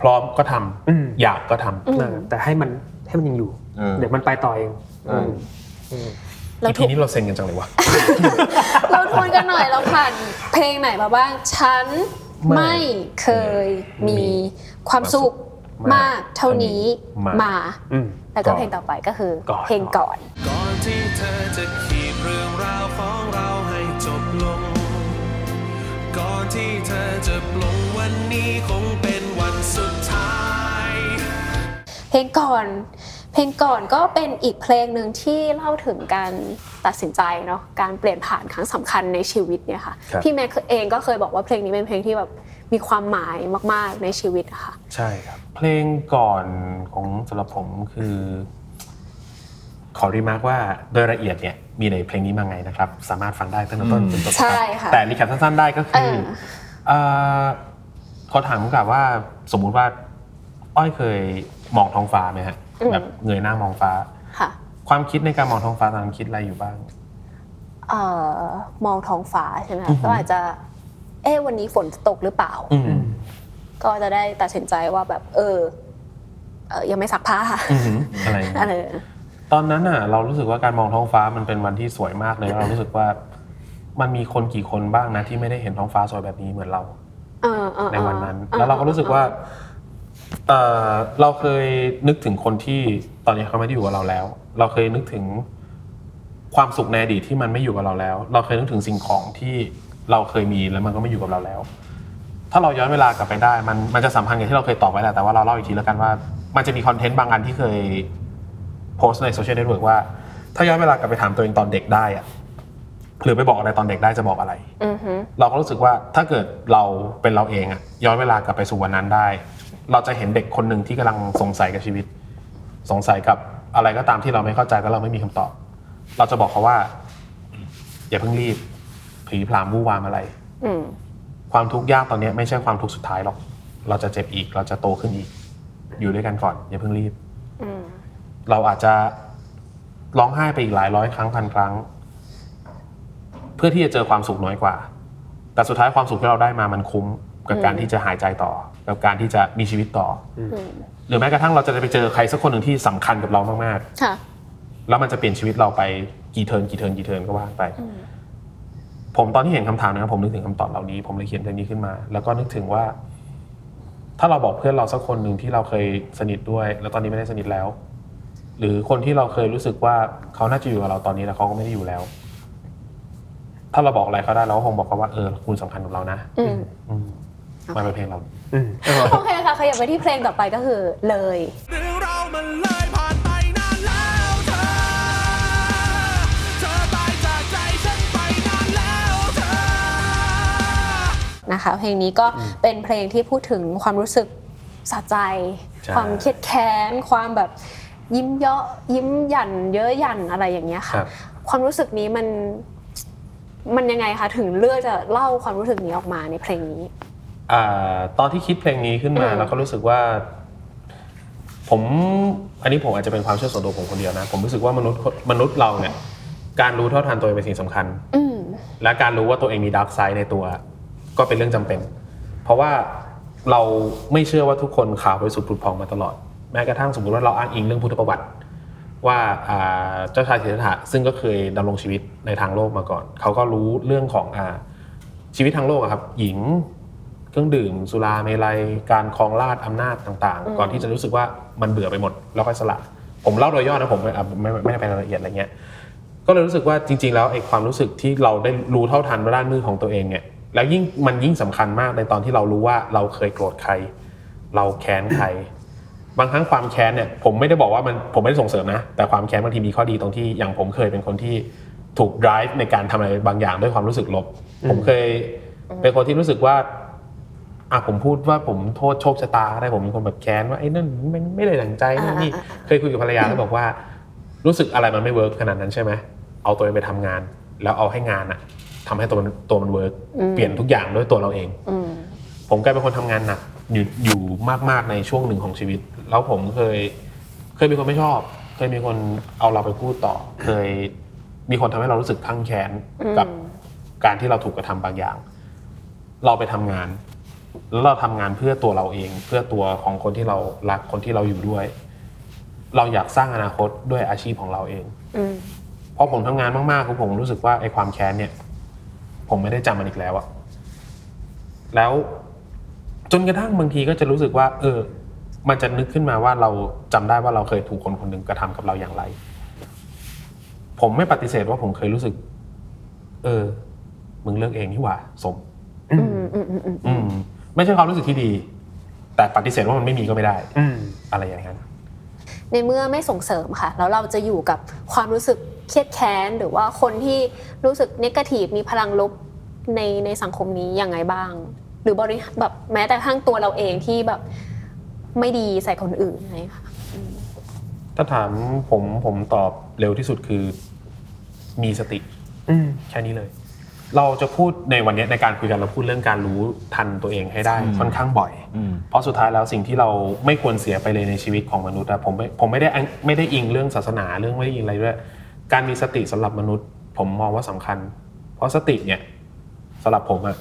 พร้อมก็ทำอืมอยากก็ทำอืมนั่นแหละแต่ให้มันให้มันยังอยู่ เออ เดี๋ยวมันไปต่อเองเออ อืม เราอีถูพีกนี้เราเซ็งกันจังเลยวะ เราทวนกันหน่อยเราผ่านเพลงไหนมาบ้าง ฉันไม่เคยมีความสุขมากเท่านี้มา อืม แล้วก็เพลงต่อไปก็คือ ก่อน เพลงก่อน ก่อนที่เธอจะขีด เรื่องราวของเราให้จบลง ก่อนที่เธอจะปลงวันนี้คงเป็นวันสุดท้าย เพลงก่อน เพลงก่อนก็เป็นอีกเพลงหนึ่งที่เล่าถึงการตัดสินใจเนาะการเปลี่ยนผ่านครั้งสำคัญในชีวิตเนี่ยค่ะครับ พี่แม็กเองก็เคยบอกว่าเพลงนี้เป็นเพลงที่แบบมีความหมายมาก ๆในชีวิตอะค่ะ ใช่ครับ เพลงก่อนของสำหรับผมคือ ขอ remark ว่าโดยละเอียดเนี่ย มีในเพลงนี้มาไงนะครับ สามารถฟังได้ตั้งแต่ต้นจนจบครับใช่ค่ะแต่ recap สั้นๆได้ก็คือเออ เอ่อขอถามกับว่าสมมุติว่า อ้อยเคยมองท้องฟ้าไหมฮะแบบเงยหน้ามองฟ้า ค่ะความคิดในการมองท้องฟ้าตอนนั้นคิดอะไรอยู่บ้าง เอ่อมองท้องฟ้าใช่ไหมอืคะอหือก็อาจจะ เอ๊ะวันนี้ฝนจะตกหรือเปล่า อืมก็จะได้ตัดสินใจว่าแบบ เออเออยังไม่ซักผ้า อืมอะไรอย่างเงี้ย อะไร ตอนนั้นน่ะเรารู้สึกว่าการมองท้องฟ้ามันเป็นวันที่สวยมากเลยแล้วเรารู้สึกว่ามันมีคนกี่คนบ้างนะที่ไม่ได้เห็นท้องฟ้าสวยแบบนี้เหมือนเราเออเออในวันนั้นออแล้วเราก็รู้สึกว่าเอ่อเราเคยนึกถึงคนที่ตอนนี้เขาไม่ได้อยู่กับเราแล้ว เราเคยนึกถึงความสุขในอดีตที่มันไม่อยู่กับเราแล้ว เราเคยนึกถึงสิ่งของที่เราเคยมีแล้วมันก็ไม่อยู่กับเราแล้ว ถ้าเราย้อนเวลากลับไปได้ มันมันจะสัมพันธ์กับที่เราเคยตอบไว้แหละแต่ว่าเราเล่าอีกทีแล้วกันว่า มันจะมี content บางอันที่เคย โพสต์ใน social network ว่า ถ้าย้อนเวลากลับไปถามตัวเองตอนเด็กได้อะหรือไปบอกอะไรตอนเด็กได้จะบอกอะไร อือฮึเราก็รู้สึกว่าถ้าเกิดเราเป็นเราเองอะย้อนเวลากลับไปสู่วันนั้นได้ เราจะเห็นเด็กคนหนึ่งที่กำลังสงสัยกับชีวิต สงสัยกับอะไรก็ตามที่เราไม่เข้าใจและเราไม่มีคำตอบ เราจะบอกเขาว่า อย่าเพิ่งรีบผีพรามวู่วามอะไร อืมความทุกข์ยากตอนนี้ไม่ใช่ความทุกข์สุดท้ายหรอก เราจะเจ็บอีก เราจะโตขึ้นอีก อยู่ด้วยกันก่อน อย่าเพิ่งรีบอืม เราอาจจะร้องไห้ไปอีกหลายร้อยครั้งพันครั้ง เพื่อที่จะเจอความสุขน้อยกว่า แต่สุดท้ายความสุขที่เราได้มามันคุ้มกับการที่จะหายใจต่อ กับการที่จะมีชีวิตต่อออืมหรือแม้กระทั่งเราจะไปเจอใครสักคนหนึ่งที่สำคัญกับเรามากค่ะๆแล้วมันจะเปลี่ยนชีวิตเราไปกี่เทิร์นกี่เทิร์นกี่เทิร์นก็ว่าไป ผมตอนที่เห็นคำถามนะครับผมนึกถึงคำตอบเหล่านี้ ผมเลยเขียนเพลงนี้ขึ้นมา แล้วก็นึกถึงว่า ถ้าเราบอกเพื่อนเราสักคนหนึ่งที่เราเคยสนิทด้วย แล้วตอนนี้ไม่ได้สนิทแล้ว หรือคนที่เราเคยรู้สึกว่าเขาน่าจะอยู่กับเราตอนนี้แล้วเขาก็ไม่ได้อยู่แล้ว ถ้าเราบอกอะไรเขาได้เราก็คงบอกเขาว่าเออคุณสำคัญกับเรานะอืม อืมมันเป็นเพลงเรา อืมโอเคค่ะขยับไปที่เพลงต่อไปก็คือเลยเรื่องเราวมันเลยผ่านไปนานแล้วเธอ เธอตายจากใจฉันไปนานแล้วเธอ นะคะเพลงนี้ก็เป็นเพลงที่พูดถึงความรู้สึกสะใจ ใช่ ความเครียดแค้น ความแบบ ยิ้มเยาะยิ้มหยันเยอะหยันอะไรอย่างเงี้ยคค่ะรับความรู้สึกนี้มันมันยังไงคะถึงเลือกจะเล่าความรู้สึกนี้ออกมาในเพลงนี้อ่าตอนที่คิดเพลงนี้ขึ้นมาอืมแล้วก็รู้สึกว่า ผมอันนี้ผมอาจจะเป็นความเชื่อส่วนตัวผมคนเดียวนะ ผมรู้สึกว่ามนุษย์มนุษย์เราเนี่ย การรู้เท่าทันตัวเองเป็นสิ่งสำคัญอืมและการรู้ว่าตัวเองมีดาร์กไซด์ในตัว ก็เป็นเรื่องจำเป็น เพราะว่าเราไม่เชื่อว่าทุกคนข่าวบริสุทธิ์ผุดพองมาตลอดแม้กระทั่งสมมติว่าเราอ้างอิงเรื่องพุทธประวัติว่าอ่าเจ้าชายสิทธัตถะซึ่งก็เคยดำรงชีวิตในทางโลกมาก่อน เขาก็รู้เรื่องของอาชีวิตทางโลกอะครับ หญิงเครื่องดื่มสุราเมลัยการครองราชย์อำนาจต่างอืมๆก่อนที่จะรู้สึกว่ามันเบื่อไปหมดแล้วค่อยสละ ผมเล่าโดยย่อนะผมไม่อะไม่ไม่ไม่ได้ไปรายละเอียดอะไรเงี้ยก็เลยรู้สึกว่าจริง ๆ แล้วไอ้ความรู้สึกที่เราได้รู้เท่าทันด้านมือของตัวเองเนี่ยแล้วยิ่งมันยิ่งสำคัญมากในตอนที่เรารู้ว่าเราเคยโกรธใคร เราแค้นใคร บางครั้งความแค้นเนี่ยผมไม่ได้บอกว่ามันผมไม่ได้ส่งเสริมนะ แต่ความแค้นบางทีมีข้อดีตรงที่อย่างผมเคยเป็นคนที่ถูก drive ในการทำอะไรบางอย่างด้วยความรู้สึกลบ ผมเคยเป็นคนที่รู้สึกว่าอะผมพูดว่าผมโทษโชคชะตาได้ผมเป็นคนแบบแค้นว่าไอ้นั่นมันไม่ได้ดังใจนู่นนี่อ่าอ่าอ่าเคยคุยกับภรรยาแล้วบอกว่า รู้สึกอะไรมันไม่เวิร์กขนาดนั้นใช่ไหมเอาตัวเองไปทำงาน แล้วเอาให้งานอะทำให้ตัวมันตัวมัน work เปลี่ยนทุกอย่างด้วยตัวเราเองอืมผมกลายเป็นคนทำงานหนัก อยู่อยู่มากๆในช่วงหนึ่งของชีวิต แล้วผมเคย เคยมีคนไม่ชอบ เคยมีคนเอาเราไปพูดต่อ เคยมีคนทำให้เรารู้สึกคั่งแค้นกับอืมการที่เราถูกกระทำบางอย่าง เราไปทำงาน แล้วเราทำงานเพื่อตัวเราเอง เพื่อตัวของคนที่เรารักคนที่เราอยู่ด้วย เราอยากสร้างอนาคตด้วยอาชีพของเราเองอืมพอผมทำงานมากๆคือผมรู้สึกว่าไอ้ความแค้นเนี่ย ผมไม่ได้จำมันอีกแล้วอะแล้ว จนกระทั่งบางทีก็จะรู้สึกว่า เออ มันจะนึกขึ้นมาว่าเราจำได้ว่าเราเคยถูกคนคนหนึ่งกระทำกับเราอย่างไร ผมไม่ปฏิเสธว่าผมเคยรู้สึก เออ มึงเลือกเองนี่หว่าสมอืมอืมอืมอืมอืมไม่ใช่ความรู้สึกที่ดี แต่ปฏิเสธว่ามันไม่มีก็ไม่ได้ อืมอะไรอย่างนั้นในเมื่อไม่ส่งเสริมค่ะ แล้วเราจะอยู่กับความรู้สึกเครียดแค้นหรือว่าคนที่รู้สึกนกาทีฟมีพลังลบในในสังคมนี้ยังไงบ้าง หรือบริหารแบบแม้แต่ทั้งตัวเราเองที่แบบไม่ดีใส่คนอื่นอะไรอย่างเงี้ยค่ะถ้าถามผมผมตอบเร็วที่สุดคือ มีสติอืมแค่นี้เลย เราจะพูดในวันนี้ในการคุยกันเราพูดเรื่องการรู้ทันตัวเองให้ได้ค่อนข้างบ่อยอืมเพราะสุดท้ายแล้วสิ่งที่เราไม่ควรเสียไปเลยในชีวิตของมนุษย์อะผมไม่ผมไม่ได้อ้างไม่ได้อิงเรื่องศาสนาเรื่องไม่ได้อิงอะไรด้วยการมีสติสำหรับมนุษย์ ผมมองว่าสำคัญ เพราะสติเนี่ยสำหรับผมอะ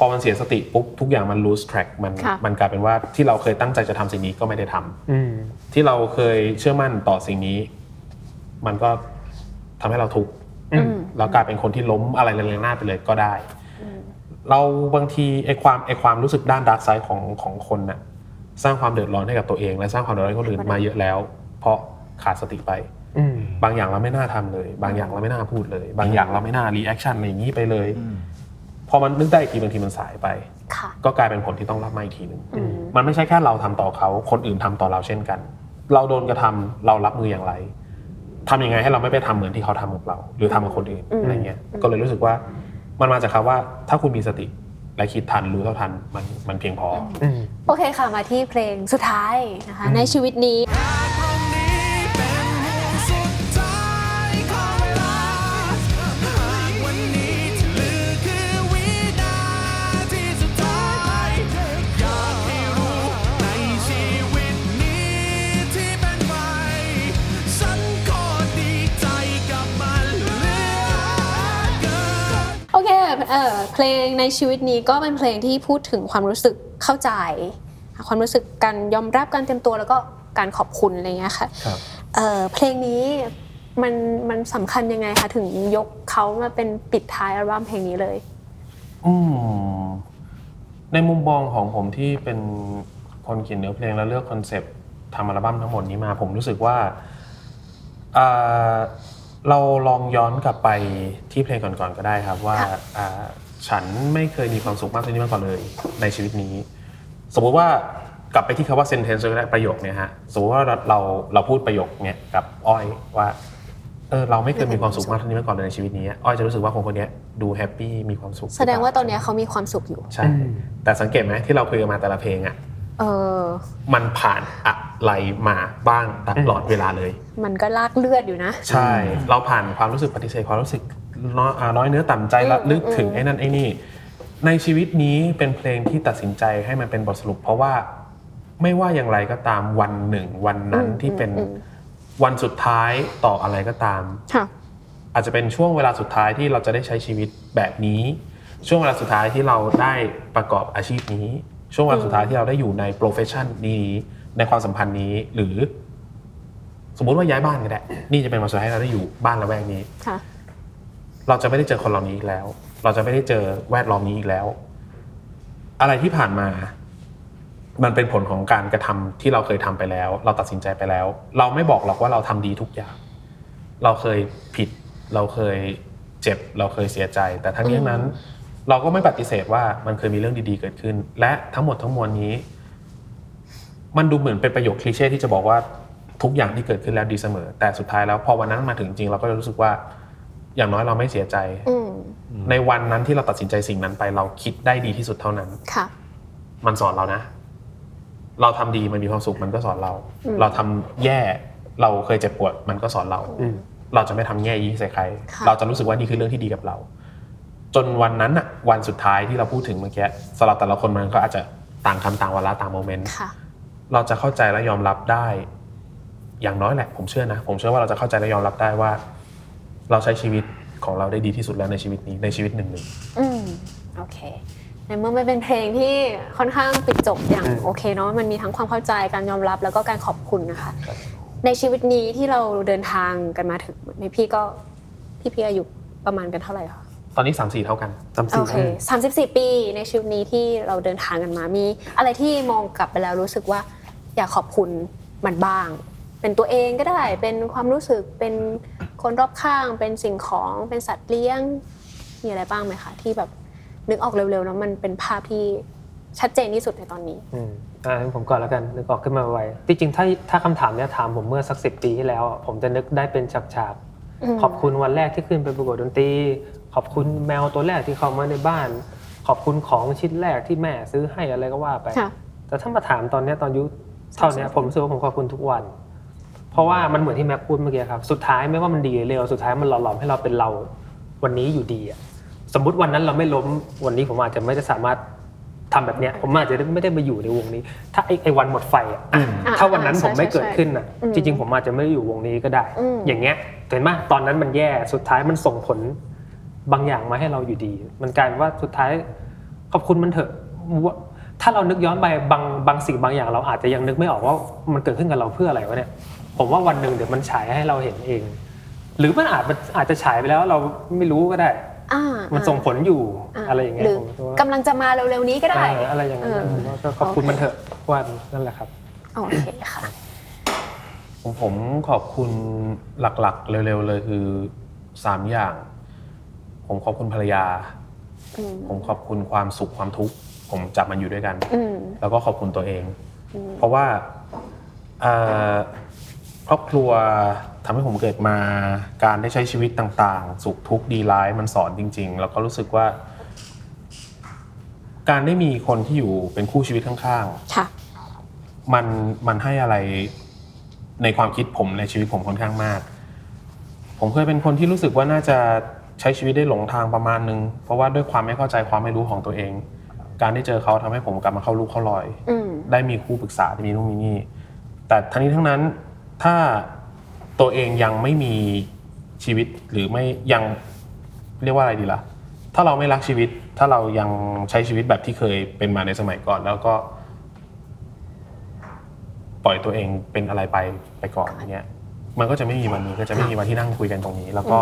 พอมันเสียสติปุ๊บทุกอย่างมัน lose track มันค่ะมันกลายเป็นว่าที่เราเคยตั้งใจจะทำสิ่งนี้ก็ไม่ได้ทำอืมที่เราเคยเชื่อมั่นต่อสิ่งนี้ มันก็ทำให้เราทุกข์อืมแล้วกลายเป็นคนที่ล้มอะไรเรงๆหน้าไปเลยก็ได้ เราบางทีไอ้ความไอ้ความรู้สึกด้าน dark side ของของคนน่ะสร้างความเดือดร้อนให้กับตัวเอง และสร้างความเดือดร้อนให้คนอื่นมาเยอะแล้ว เพราะขาดสติไปอืมบางอย่างเราไม่น่าทำเลย บางอย่างเราไม่น่าพูดเลย บางอย่างเราไม่น่า reaction อะไรอย่างนี้ไปเลย พอมันนึกได้อีกทีบางทีมันสายไป ค่ะ ก็กลายเป็นผลที่ต้องรับมาอีกทีหนึ่งอืม มันไม่ใช่แค่เราทำต่อเขาคนอื่นทำต่อเราเช่นกัน เราโดนกระทำเรารับมืออย่างไรทำยังไงให้เราไม่ไปทำเหมือนที่เขาทำกับเรา หรือทำกับคนอื่นอะไรเงี้ยก็เลยรู้สึกว่ามันมาจากคำว่าถ้าคุณมีสติและคิดทันรู้เท่าทันมันมันเพียงพอออืมโอเคค่ะมาที่เพลงสุดท้ายนะคะในชีวิตนี้ตรงนี้เเคเออเพลงในชีวิตนี้ก็เป็นเพลงที่พูดถึงความรู้สึกเข้าใจ ความรู้สึกการยอมรับการเตรียมตัวแล้วก็การขอบคุณอะไรเงี้ยค่ะครับเออเพลงนี้มันมันสำคัญยังไงคะถึงยกเขามาเป็นปิดท้ายอัลบั้มเพลงนี้เลยอืมในมุมมองของผมที่เป็นคนเขียนเนื้อเพลงแล้วเลือกคอนเซปต์ทำอัลบั้มทั้งหมดนี้มา ผมรู้สึกว่าอ่า เราลองย้อนกลับไปที่เพลงก่อนๆก็ได้ครับว่าค่ะอ่าฉันไม่เคยมีความสุขมากเท่านี้มาก่อนเลย ในชีวิตนี้ สมมุติว่ากลับไปที่คำว่า sentence ก็ได้ประโยคเนี่ยฮะสมมติว่าเราเราเราพูดประโยคเนี้ยกับอ้อยว่าเออเราไม่เคยมีความสุขมากเท่านี้มาก่อนเลยในชีวิตนี้อ้อยจะรู้สึกว่าคนคนเนี้ยดู happy มีความสุข แสดงว่าตอนเนี้ยเขามีความสุขอยู่ใช่แต่สังเกตไหมที่เราคุยกันมาแต่ละเพลงอะ เออ มันผ่านอะไรมาบ้างตลอดเวลาเลย มันก็ลากเลือดอยู่นะ ใช่ เราผ่านความรู้สึกปฏิเสธความรู้สึกน้อยอ่าน้อยเนื้อต่ำใจละอืมลึกถึงอืมไอ้นั่นไอ้นี่ ในชีวิตนี้เป็นเพลงที่ตัดสินใจให้มันเป็นบทสรุป เพราะว่าไม่ว่าอย่างไรก็ตามวันหนึ่ง วันนั้นที่เป็นวันสุดท้ายต่ออะไรก็ตามค่ะอาจจะเป็นช่วงเวลาสุดท้ายที่เราจะได้ใช้ชีวิตแบบนี้ ช่วงเวลาสุดท้ายที่เราได้ประกอบอาชีพนี้ ช่วงเวลาสุดท้ายที่เราได้อยู่ใน profession นี้ในความสัมพันธ์นี้หรือ สมมุติว่าย้ายบ้านก็ได้ นี่จะเป็นวันสุดท้ายที่เราได้อยู่บ้านละแวกนี้ค่ะเราจะไม่ได้เจอคนเหล่านี้อีกแล้ว เราจะไม่ได้เจอแวดล้อมนี้อีกแล้ว อะไรที่ผ่านมา มันเป็นผลของการกระทำที่เราเคยทำไปแล้ว เราตัดสินใจไปแล้ว เราไม่บอกหรอกว่าเราทำดีทุกอย่าง เราเคยผิด เราเคยเจ็บ เราเคยเสียใจ แต่ทั้งนี้ทั้งนั้น เราก็ไม่ปฏิเสธว่ามันเคยมีเรื่องดีๆเกิดขึ้น และทั้งหมดทั้งมวลนี้ มันดูเหมือนเป็นประโยคคลีเช่ที่จะบอกว่าทุกอย่างที่เกิดขึ้นแล้วดีเสมอ แต่สุดท้ายแล้วพอวันนั้นมาถึงจริงเราก็จะรู้สึกว่า อย่างน้อยเราไม่เสียใจอืมในวันนั้นที่เราตัดสินใจสิ่งนั้นไป เราคิดได้ดีที่สุดเท่านั้นค่ะ มันสอนเรานะ เราทำดีมันมีความสุขมันก็สอนเราอืมเราทำแย่เราเคยเจ็บปวดมันก็สอนเราอืมเราจะไม่ทำแย่ยี่ใส่ใครค่ะเราจะรู้สึกว่านี่คือเรื่องที่ดีกับเรา จนวันนั้นอะวันสุดท้ายที่เราพูดถึงเมื่อกี้สำหรับแต่ละคนมันก็อาจจะต่างคำต่างวาระต่างโมเมนต์ค่ะ เราจะเข้าใจและยอมรับได้ อย่างน้อยแหละ ผมเชื่อนะ ผมเชื่อว่าเราจะเข้าใจและยอมรับได้ว่า เราใช้ชีวิตของเราได้ดีที่สุดแล้วในชีวิตนี้ในชีวิตหนึ่งหนึ่งอืมโอเคในเมื่อมันเป็นเพลงที่ค่อนข้างปิดจบอย่างอืมโอเคเนาะมันมีทั้งความเข้าใจการยอมรับแล้วก็การขอบคุณนะคะ ในชีวิตนี้ที่เราเดินทางกันมาถึงในพี่ก็พี่พี่อายุประมาณกันเท่าไหร่คะ ตอนนี้สามสี่เท่ากันจำโอสิ่งเคสามสิบสี่ปีในชีวิตนี้ที่เราเดินทางกันมา มีอะไรที่มองกลับไปแล้วรู้สึกว่าอยากขอบคุณมันบ้าง เป็นตัวเองก็ได้ เป็นความรู้สึก เป็นคนรอบข้าง เป็นสิ่งของ เป็นสัตว์เลี้ยง มีอะไรบ้างไหมคะ ที่แบบนึกออกเร็วๆ แล้วมันเป็นภาพที่ชัดเจนที่สุดในตอนนี้ อืมอ่างั้นผมก่อนแล้วกันนึกออกขึ้นมาไวๆที่จริงถ้าถ้าคำถามเนี้ยถามผมเมื่อสักสิปีที่แล้วอะผมจะนึกได้เป็นฉากอืมๆขอบคุณวันแรกที่ขึ้นไปประกวดดนตรีข อบคุณแมวตัวแรกที่เข้ามาในบ้าน ขอบคุณของชิ้นแรกที่แม่ซื้อให้อะไรก็ว่าไป ค่ะ แต่ถ้ามาถามตอนเนี้ยตอนอายุเท่าเนี้ยผมรู้สึกว่าผมขอบคุณทุกวัน เพราะว่ามันเหมือนที่แม็กพูดเมื่อกี้ครับ สุดท้ายไม่ว่ามันดีหรือเลวสุดท้ายมันหล่อหลอมให้เราเป็นเราวันนี้อยู่ดีอะสมมุติวันนั้นเราไม่ล้มวันนี้ผมอาจจะไม่ได้สามารถทำแบบเนี้ย ผมอาจจะไม่ได้มาอยู่ในวงนี้ ถ้าไอ้ไอ้วันหมดไฟอะอ่าถ้าวันนั้นใช่ผมไม่ใช่เกิดขึ้นอะอืมจริง ๆ ผมอาจจะไม่ได้อยู่วงนี้ก็ได้ อืม อย่างเงี้ยเห็นไหมตอนนั้นมันแย่สุดท้ายมันส่งผล บางอย่างมาให้เราอยู่ดี มันกลายเป็นว่าสุดท้ายขอบคุณมันเถอะว่าถ้าเรานึกย้อนไปบางบางสิ่งบางอย่าง เราอาจจะยังนึกไม่ออกว่ามันเกิดขึ้นกับเราเพื่ออะไรวะเนี่ยผมว่าวันหนึ่งเดี๋ยวมันฉายให้เราเห็นเอง หรือมันอาจมันอาจจะฉายไปแล้วเราไม่รู้ก็ได้อ่ามันส่งผลอยู่าอะไรอย่างเงี้ยหรือผมคิดว่ากำลังจะมาเร็วๆนี้ก็ได้เอออะไรอย่างเงี้ยเออผมว่าก็ขอบคุณมันเถอะวันนั่นแหละครับโอเคค่ะผมผมขอบคุณหลักๆ เร็วๆเลยคือสามอย่าง ผมขอบคุณภรรยา อืมผมขอบคุณความสุขความทุกข์ ผมจับมันอยู่ด้วยกัน อืมแล้วก็ขอบคุณตัวเอง อืมเพราะว่าเอ่อครอบครัวทำให้ผมเกิดมาการได้ใช้ชีวิตต่างๆ สุขทุกข์ดีร้ายมันสอนจริง ๆ แล้วก็รู้สึกว่า การได้มีคนที่อยู่เป็นคู่ชีวิตข้างๆค่ะมันมันให้อะไรในความคิดผมในชีวิตผมค่อนข้างมาก ผมเคยเป็นคนที่รู้สึกว่าน่าจะ ใช้ชีวิตได้หลงทางประมาณนึง เพราะว่าด้วยความไม่เข้าใจความไม่รู้ของตัวเอง การได้เจอเขาทำให้ผมกลับมาเข้าลูกเข้ารอยอืมได้มีครูปรึกษาได้มีนู่นมีนี่ แต่ทั้งนี้ทั้งนั้นถ้าตัวเองยังไม่มีชีวิตหรือไม่ยังเรียกว่าอะไรดีล่ะ ถ้าเราไม่รักชีวิต ถ้าเรายังใช้ชีวิตแบบที่เคยเป็นมาในสมัยก่อน แล้วก็ ปล่อยตัวเองเป็นอะไรไปไปก่อนอย่างเงี้ย มันก็จะไม่มีวันนี้ก็จะไม่มีวันที่นั่งคุยกันตรงนี้ แล้วก็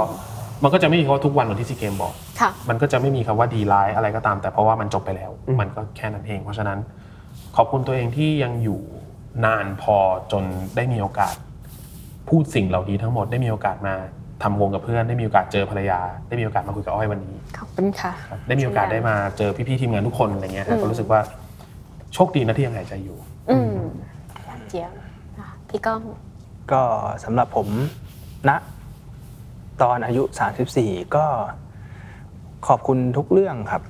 มันก็จะไม่มีคำว่าทุกวันเหมือนที่ซีเกมบอก ค่ะ มันก็จะไม่มีคำว่าดีร้ายอะไรก็ตาม แต่เพราะว่ามันจบไปแล้ว อืม มันก็แค่นั้นเอง เพราะฉะนั้น ขอบคุณตัวเองที่ยังอยู่นานพอจนได้มีโอกาส พูดสิ่งเหล่านี้ทั้งหมดได้มีโอกาสมาทำวงกับเพื่อน ได้มีโอกาสเจอภรรยา ได้มีโอกาสมาคุยกับอ้อยวันนี้ ขอบคุณค่ะ ครับได้มีโอกาสได้มาเจอพี่ๆทีมงานทุกคนอะไรเงี้ยครับก็รู้สึกว่าโชคดีนะที่ยังหายใจอยู่ อืมเจียมอะพี่ก้อง ก็สำหรับผมณ ตอนอายุ 34 ก็ขอบคุณทุกเรื่องครับ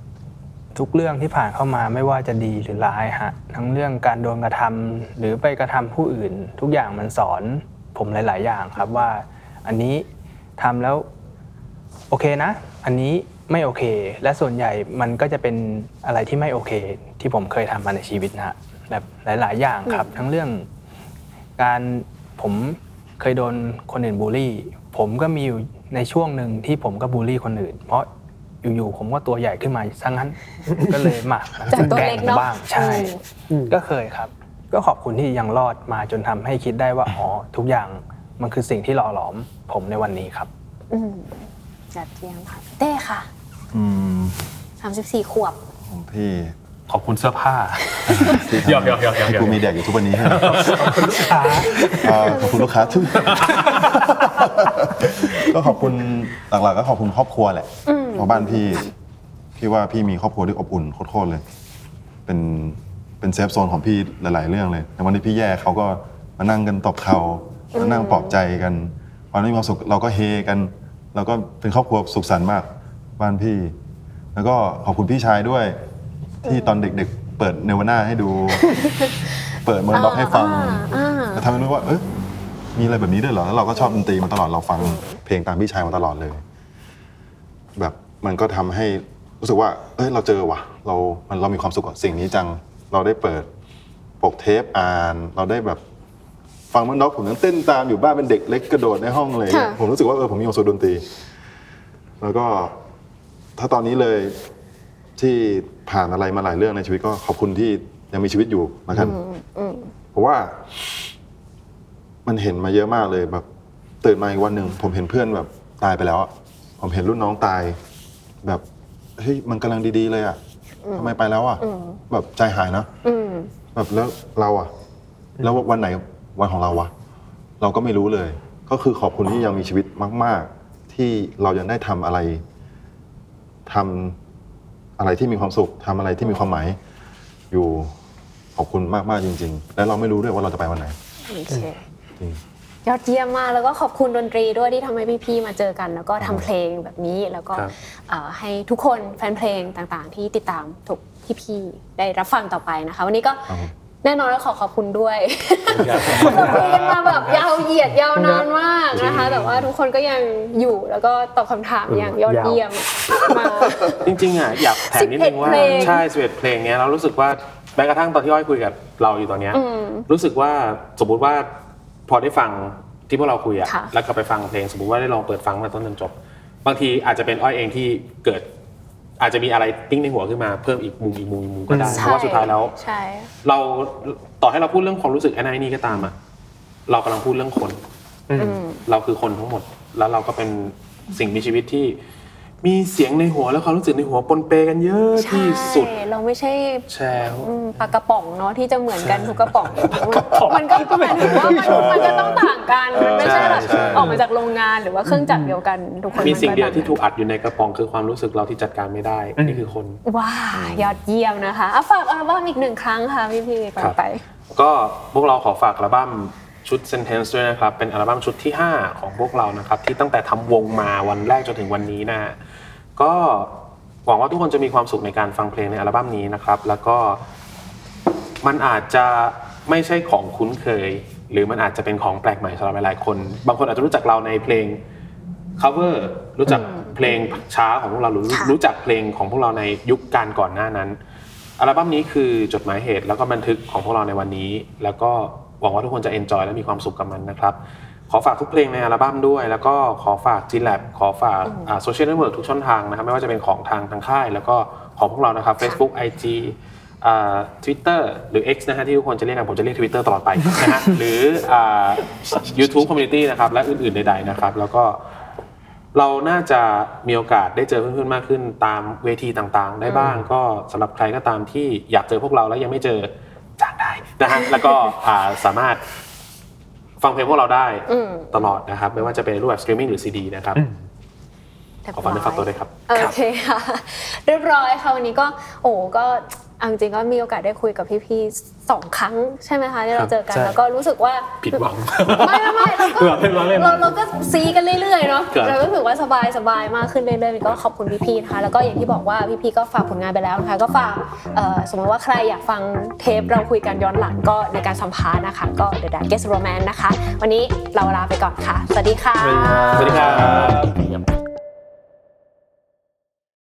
ทุกเรื่องที่ผ่านเข้ามาไม่ว่าจะดีหรือร้ายฮะทั้งเรื่องการโดนกระทำหรือไปกระทำผู้อื่น ทุกอย่างมันสอนผมหลาย ๆ อย่างครับว่า อันนี้ทำแล้วโอเคนะ อันนี้ไม่โอเค และส่วนใหญ่มันก็จะเป็นอะไรที่ไม่โอเค ที่ผมเคยทำมาในชีวิตนะฮะแบบหลาย ๆ อย่างครับ ทั้งเรื่องการผมเคยโดนคนอื่นบูลลี่ ผมก็มีอยู่ ในช่วงหนึ่งที่ผมก็บูลลี่คนอื่น เพราะอยู่ๆผมก็ตัวใหญ่ขึ้นมาซะงั้น ก็เลยมาจากตัวเล็กเนอะบ้างใช่อืมก็เคยครับ ก็ขอบคุณที่ยังรอดมาจนทำให้คิดได้ว่าอ๋อทุกอย่างมันคือสิ่งที่หล่อหลอมผมในวันนี้ครับอืมจัดเจียมค่ะเต้ค่ะอืม34ขวบของพี่ ขอบคุณเสื้อผ้าที่หยอกหยอกหยอกหยอกหยอกกูมีแดกอยู่ทุกวันนี้ขอบคุณลูกค้าขอบคุณลูกค้าทุกก็ขอบคุณหลักๆก็ขอบคุณครอบครัวแหละอืมเพราะบ้านพี่พี่ว่าพี่มีครอบครัวที่อบอุ่นโคตรๆเลย เป็นเป็นเซฟโซนของพี่หลาย ๆ เรื่องเลยในวันที่พี่แย่เขาก็มานั่งกันตบเข่ามานั่งปลอบใจกันวันนี้มีความสุขเราก็เฮกันเราก็เป็นครอบครัวสุขสันต์มากบ้านพี่ แล้วก็ขอบคุณพี่ชายด้วย ที่ตอนเด็กๆ เปิดเนวาน่าให้ดู เปิด Modern Dog ให้ฟังอ่าอ่าแล้วทำให้รู้ว่าเอ๊ะมีอะไรแบบนี้ด้วยเหรอแล้วเราก็ชอบดนตรีมาตลอดเราฟังเพลงตามพี่ชายมาตลอดเลย แบบมันก็ทำให้รู้สึกว่า เอ้ยเราเจอว่ะ เรา มันเรามีความสุขกับสิ่งนี้จัง เราได้เปิดปกเทปอ่าน เราได้แบบฟังมันด็อกผมยังเต้นตามอยู่บ้านเป็นเด็กเล็กกระโดดในห้องเลยค่ะ ผมรู้สึกว่าเออผมมีความสุขดนตรี แล้วก็ถ้าตอนนี้เลย ที่ผ่านอะไรมาหลายเรื่องในชีวิตก็ขอบคุณที่ยังมีชีวิตอยู่นะครับอืมเพราะว่า มันเห็นมาเยอะมากเลยแบบตื่นมาอีกวันหนึ่งผมเห็นเพื่อนแบบตายไปแล้วอะผมเห็นรุ่นน้องตาย แบบเฮ้ยมันกำลังดีๆเลยอะทำไมไปแล้วอะแบบใจหายนะอืมแบบแล้วเราอะแล้ววันไหนวันของเราวะเราก็ไม่รู้เลย ก็คือขอบคุณที่ยังมีชีวิตมาก ๆ ที่เรายังได้ทำอะไรทำ อะไรที่มีความสุขทำอะไรที่มีความหมายอยู่ขอบคุณมาก ๆ จริง ๆ และเราไม่รู้ด้วยว่าเราจะไปวันไหนโอเคจริง ยอดเยี่ยมมากแล้วก็ขอบคุณดนตรีด้วยที่ทำให้พี่ๆมาเจอกัน แล้วก็ทำเพลงแบบนี้แล้วก็ครับ เอ่อให้ทุกคนแฟนเพลงต่างๆ ที่ติดตามทุกพี่ๆได้รับฟังต่อไปนะคะ วันนี้ก็ครับผม แน่นอนแล้วขอขอบคุณด้วยเราคุยกันมาแบบยาวเหยียดยาวนานมากนะคะ แต่ว่าทุกคนก็ยังอยู่แล้วก็ตอบคำถามอย่างยอดเยี่ยมมาจริงๆอะอยากแถมนิดนึงว่า11เพลงใช่สิบเอ็ดเพลงเนี้ยเรารู้สึกว่าแม้กระทั่งตอนที่อ้อยคุยกับเราอยู่ตอนเนี้ยอืมรู้สึกว่าสมมุติว่าพอได้ฟังที่พวกเราคุยอะค่ะแล้วก็ไปฟังเพลงสมมติว่าได้ลองเปิดฟังมาต้นจนจบ บางทีอาจจะเป็นอ้อยเองที่เกิด อาจจะมีอะไรติ้งในหัวขึ้นมาเพิ่มอีกมุมอีกมุมอีกมุมก็ได้เพราะว่าสุดท้ายแล้ว ใช่ เราต่อให้เราพูดเรื่องความรู้สึกอันนั้นนี่ก็ตามอะเรากำลังพูดเรื่องคนอืมอืมเราคือคนทั้งหมด แล้วเราก็เป็นสิ่งมีชีวิตที่ มีเสียงในหัวและความรู้สึกในหัวปนเปกันเยอะที่สุด ใช่เราไม่ใช่แชร์ อืมปลากระป๋องเนาะที่จะเหมือนกันทุกกระป๋องมันก็หมายถึงว่ามันมันก็ต้องต่างกันมันไม่ใช่แบบใช่ออกมาจากโรงงานหรือว่าเครื่องจักรเดียวกันทุกคนมีสิ่งเดียวมันก็ที่ถูกอัดอยู่ในกระป๋องคือความรู้สึกเราที่จัดการไม่ได้นี่คือคน ว้ายอดเยี่ยมนะคะอะฝากอัลบั้มอีกหนึ่งครั้งค่ะพี่พี่ๆก่อนไป ก็พวกเราขอฝากอัลบั้ม ชุด Sentence ด้วยนะครับ เป็นอัลบั้มชุดที่ 5 ของพวกเรานะครับ ที่ตั้งแต่ทำวงมาวันแรกจนถึงวันนี้นะฮะก็หวังว่าทุกคนจะมีความสุขในการฟังเพลงในอัลบั้มนี้นะครับ แล้วก็มันอาจจะไม่ใช่ของคุ้นเคย หรือมันอาจจะเป็นของแปลกใหม่สำหรับหลายๆคน บางคนอาจจะรู้จักเราในเพลง cover รู้จักเพลงช้าของพวกเราหรือค่ะรู้จักเพลงของพวกเราในยุคการก่อนหน้านั้นอัลบั้มนี้คือจดหมายเหตุแล้วก็บันทึกของพวกเราในวันนี้ แล้วก็ หวังว่าทุกคนจะ enjoy และมีความสุขกับมันนะครับ ขอฝากทุกเพลงในอัลบั้มด้วย แล้วก็ขอฝาก G Lab ขอฝาก social network ทุกช่องทางนะครับ ไม่ว่าจะเป็นของทางทางค่าย แล้วก็ของพวกเรานะครับ Facebook IG Twitter หรือ X นะฮะที่ทุกคนจะเรียกกันผมจะเรียก Twitter ตลอดไปนะฮะหรืออ่า YouTube Community นะครับ และอื่น ๆ ใด ๆ นะครับ แล้วก็เราน่าจะมีโอกาสได้เจอเพื่อนๆมากขึ้นตามเวทีต่างๆ ได้บ้างก็สำหรับใครก็ตามที่อยากเจอพวกเราแล้วยังไม่เจอ จ้างได้นะฮะแล้วก็อ่าสามารถฟังเพลงพวกเราได้อืมตลอดนะครับ ไม่ว่าจะเป็นรูปแบบสตรีมมิ่งหรือซีดีนะครับขอฝากด้วยฝากตัวด้วยครับ โอเคค่ะ เรียบร้อยค่ะ วันนี้ก็โอ้ก็เอาจริงๆก็มีโอกาสได้คุยกับพี่ๆ สองครั้งใช่ไหมคะที่เราเจอกันใช่แล้วก็รู้สึกว่าผิดหวังไม่ไม่ไม่เราก็เราเล่นเราเล่นเราเราก็ซีกันเรื่อยๆเนาะครับเราก็รู้สึกว่าสบายสบายมากขึ้นเรื่อยๆก็ขอบคุณพี่ๆนะคะแล้วก็อย่างที่บอกว่าพี่ๆก็ฝากผลงานไปแล้วนะคะก็ฝากเอ่อสมมติว่าใครอยากฟังเทปเราคุยกันย้อนหลังก็ในการสัมภาษณ์นะคะก็ The Darkest Romance นะคะ วันนี้เราลาไปก่อนค่ะ สวัสดีค่ะ สวัสดีครับ